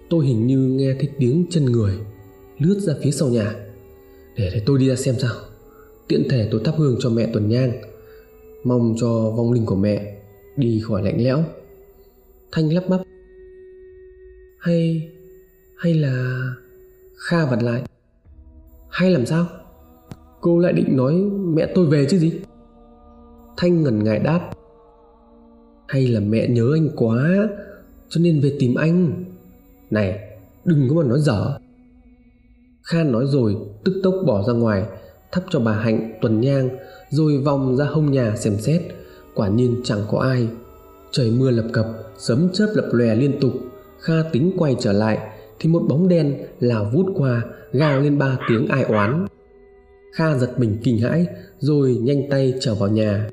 tôi hình như nghe thấy tiếng chân người lướt ra phía sau nhà. Để thấy tôi đi ra xem sao. Tiện thể tôi thắp hương cho mẹ tuần nhang, mong cho vong linh của mẹ đi khỏi lạnh lẽo. Thanh lắp bắp. Hay hay là kha vặt lại. Hay làm sao? Cô lại định nói mẹ tôi về chứ gì? Thanh ngần ngại đáp. Hay là mẹ nhớ anh quá, cho nên về tìm anh. Này, đừng có mà nói dở khan nói rồi, tức tốc bỏ ra ngoài, thắp cho bà hạnh tuần nhang, rồi vòng ra hông nhà xem xét. Quả nhiên chẳng có ai. Trời mưa lập cập, sấm chớp lập lòe liên tục. Kha tính quay trở lại, thì một bóng đen lao vút qua, gào lên ba tiếng ai oán. Kha giật mình kinh hãi, rồi nhanh tay trở vào nhà.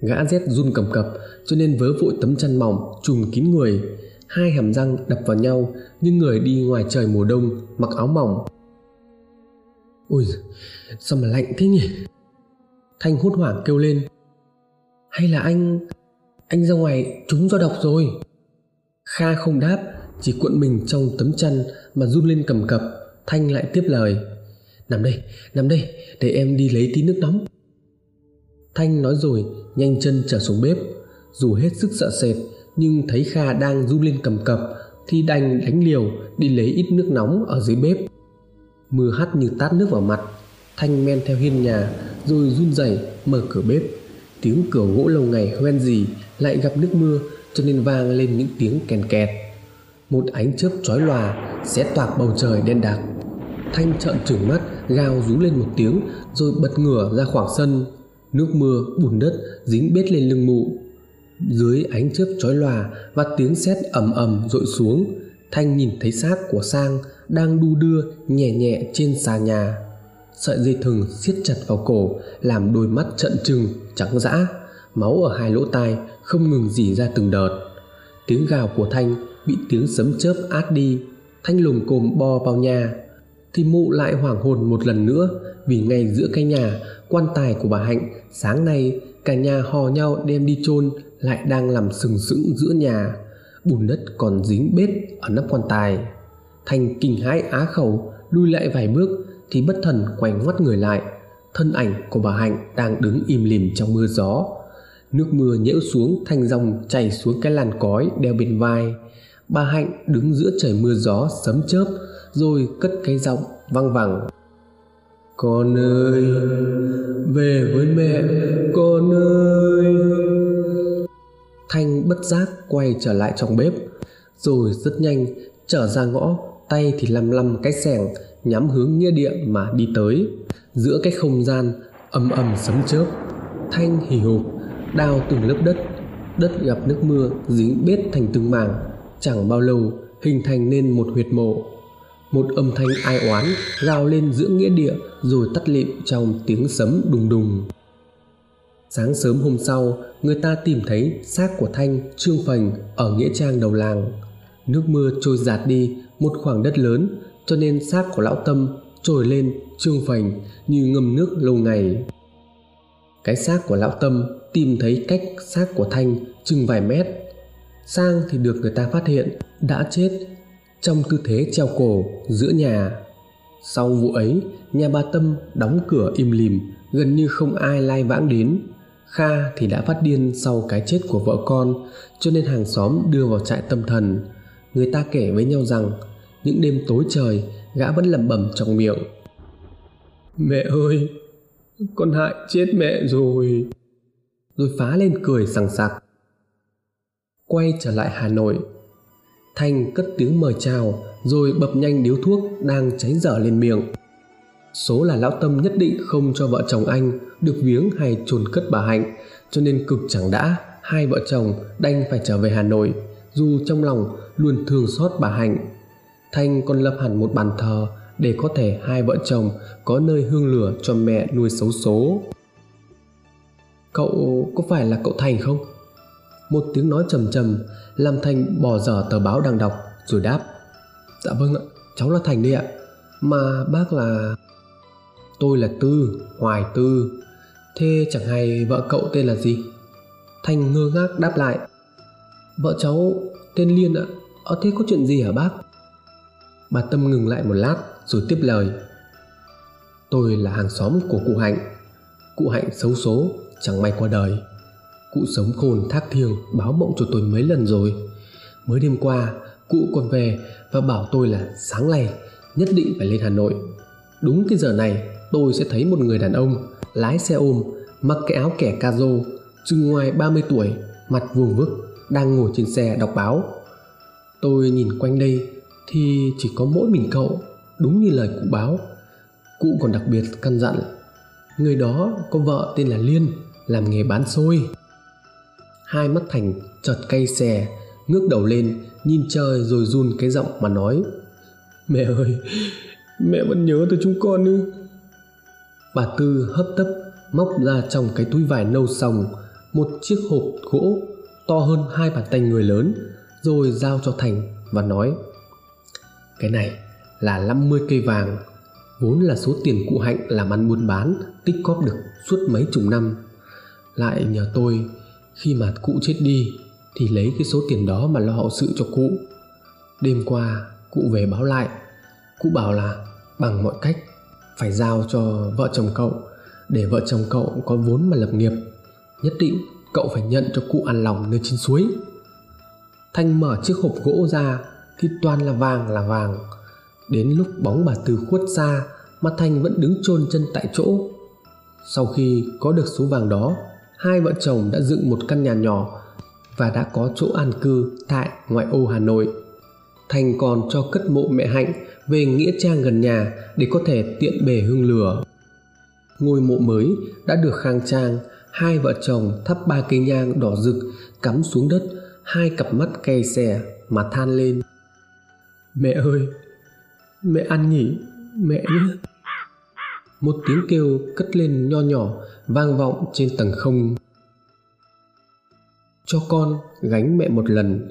Gã rét run cầm cập, cho nên vớ vội tấm chăn mỏng trùm kín người. Hai hàm răng đập vào nhau như người đi ngoài trời mùa đông, mặc áo mỏng ôi sao mà lạnh thế nhỉ? Thanh hốt hoảng kêu lên. Hay là anh anh ra ngoài trúng do độc rồi? Kha không đáp, chỉ cuộn mình trong tấm chăn mà run lên cầm cập. Thanh lại tiếp lời. Nằm đây nằm đây, để em đi lấy tí nước nóng. Thanh nói rồi, nhanh chân trở xuống bếp. Dù hết sức sợ sệt, nhưng thấy kha đang run lên cầm cập, thì đành đánh liều đi lấy ít nước nóng ở dưới bếp mưa hắt như tát nước vào mặt thanh men theo hiên nhà rồi run rẩy mở cửa bếp tiếng cửa gỗ lâu ngày hoen gì lại gặp nước mưa cho nên vang lên những tiếng kèn kẹt một ánh chớp chói lòa xé toạc bầu trời đen đặc Thanh trợn trừng mắt, gào rú lên một tiếng rồi bật ngửa ra khoảng sân. Nước mưa, bùn đất dính bết lên lưng mụ. Dưới ánh chớp chói lòa và tiếng sét ầm ầm rội xuống, Thanh nhìn thấy xác của Sang đang đu đưa nhẹ nhẹ trên xà nhà. Sợi dây thừng siết chặt vào cổ làm đôi mắt trận trừng trắng dã, máu ở hai lỗ tai không ngừng rỉ ra từng đợt. Tiếng gào của Thanh bị tiếng sấm chớp át đi, Thanh lùm cồm bò vào nhà. Thì mụ lại hoảng hồn một lần nữa vì ngay giữa cái nhà, quan tài của bà Hạnh sáng nay cả nhà hò nhau đem đi chôn lại đang làm sừng sững giữa nhà. Bùn đất còn dính bết ở nắp quan tài. Thanh kinh hãi á khẩu lui lại vài bước thì bất thần quay ngoắt người lại. Thân ảnh của bà hạnh đang đứng im lìm trong mưa gió. Nước mưa nhễu xuống thành dòng chảy xuống cái làn cói đeo bên vai. Bà hạnh đứng giữa trời mưa gió sấm chớp, rồi cất cái giọng văng vẳng. Con ơi, về với mẹ, con ơi! Thanh bất giác quay trở lại trong bếp. Rồi rất nhanh, trở ra ngõ, tay thì lăm lăm cái xẻng nhắm hướng nghĩa địa mà đi tới. Giữa cái không gian ầm ầm sấm chớp, thanh hì hục, đào từng lớp đất. Đất gặp nước mưa, dính bết thành từng mảng, chẳng bao lâu hình thành nên một huyệt mộ. Một âm thanh ai oán gào lên giữa nghĩa địa rồi tắt lịm trong tiếng sấm đùng đùng sáng sớm hôm sau, người ta tìm thấy xác của thanh, trương phành ở nghĩa trang đầu làng. Nước mưa trôi giạt đi, một khoảng đất lớn, cho nên xác của lão tâm trồi lên trương phành như ngâm nước lâu ngày. Cái xác của lão tâm tìm thấy cách xác của thanh chừng vài mét. Sang thì được người ta phát hiện đã chết trong tư thế treo cổ giữa nhà. Sau vụ ấy, nhà bà tâm đóng cửa im lìm, gần như không ai lai vãng đến kha thì đã phát điên sau cái chết của vợ con cho nên hàng xóm đưa vào trại tâm thần. Người ta kể với nhau rằng những đêm tối trời gã vẫn lẩm bẩm trong miệng. Mẹ ơi con hại chết mẹ rồi. Rồi phá lên cười sằng sặc. Quay trở lại hà nội thanh cất tiếng mời chào rồi bập nhanh điếu thuốc đang cháy dở lên miệng số là lão tâm nhất định không cho vợ chồng anh được viếng hay chôn cất bà hạnh, cho nên cực chẳng đã, hai vợ chồng đành phải trở về hà nội, dù trong lòng luôn thương xót bà hạnh. Thanh còn lập hẳn một bàn thờ để có thể hai vợ chồng có nơi hương lửa cho mẹ nuôi xấu số. Cậu có phải là cậu thành không? Một tiếng nói trầm trầm làm thành bỏ dở tờ báo đang đọc rồi đáp dạ vâng ạ, cháu là thành đây ạ. Mà bác là tôi là tư, hoài tư. Thế chẳng hay vợ cậu tên là gì? Thành ngơ ngác đáp lại. Vợ cháu tên liên ạ. Ở thế có chuyện gì hả bác? Bà tâm ngừng lại một lát, rồi tiếp lời. Tôi là hàng xóm của cụ hạnh. Cụ hạnh xấu số, chẳng may qua đời. Cụ sống khôn thác thiêng, báo mộng cho tôi mấy lần rồi. Mới đêm qua, cụ còn về và bảo tôi là sáng nay nhất định phải lên hà nội. Đúng cái giờ này tôi sẽ thấy một người đàn ông lái xe ôm, mặc cái áo kẻ ca rô chừng ngoài 30 tuổi, mặt vuông vức, đang ngồi trên xe đọc báo. Tôi nhìn quanh đây thì chỉ có mỗi mình cậu, đúng như lời cụ báo. Cụ còn đặc biệt căn dặn, người đó có vợ tên là liên, làm nghề bán xôi. Hai mắt thành chợt cay xè, ngước đầu lên, nhìn trời rồi run cái giọng mà nói, mẹ ơi, mẹ vẫn nhớ tới chúng con ư bà tư hấp tấp, móc ra trong cái túi vải nâu sòng một chiếc hộp gỗ to hơn hai bàn tay người lớn, rồi giao cho thành và nói, cái này là 50 cây vàng, vốn là số tiền cụ hạnh làm ăn buôn bán, tích cóp được suốt mấy chục năm. Lại nhờ tôi, khi mà cụ chết đi thì lấy cái số tiền đó mà lo hậu sự cho cụ. Đêm qua cụ về báo lại, cụ bảo là bằng mọi cách phải giao cho vợ chồng cậu. Để vợ chồng cậu có vốn mà lập nghiệp, nhất định cậu phải nhận cho cụ ăn lòng nơi trên suối. Thanh mở chiếc hộp gỗ ra, thì toàn là vàng là vàng. Đến lúc bóng bà từ khuất xa, mà thanh vẫn đứng chôn chân tại chỗ. Sau khi có được số vàng đó, hai vợ chồng đã dựng một căn nhà nhỏ và đã có chỗ an cư tại ngoại ô hà nội. Thành còn cho cất mộ mẹ Hạnh về nghĩa trang gần nhà để có thể tiện bề hương lửa. Ngôi mộ mới đã được khang trang, hai vợ chồng thắp ba cây nhang đỏ rực cắm xuống đất, hai cặp mắt cay xè mà than lên. Mẹ ơi, mẹ ăn nhỉ, mẹ nhé. Một tiếng kêu cất lên nho nhỏ vang vọng trên tầng không. Cho con gánh mẹ một lần,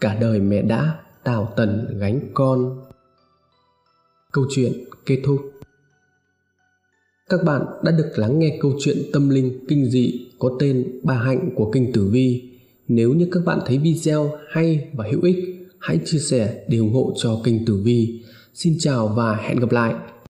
cả đời mẹ đã tào tần gánh con. Câu chuyện kết thúc. Các bạn đã được lắng nghe câu chuyện tâm linh kinh dị có tên Bà Hạnh của Kinh Tử Vi. Nếu như các bạn thấy video hay và hữu ích, hãy chia sẻ để ủng hộ cho Kinh Tử Vi. Xin chào và hẹn gặp lại.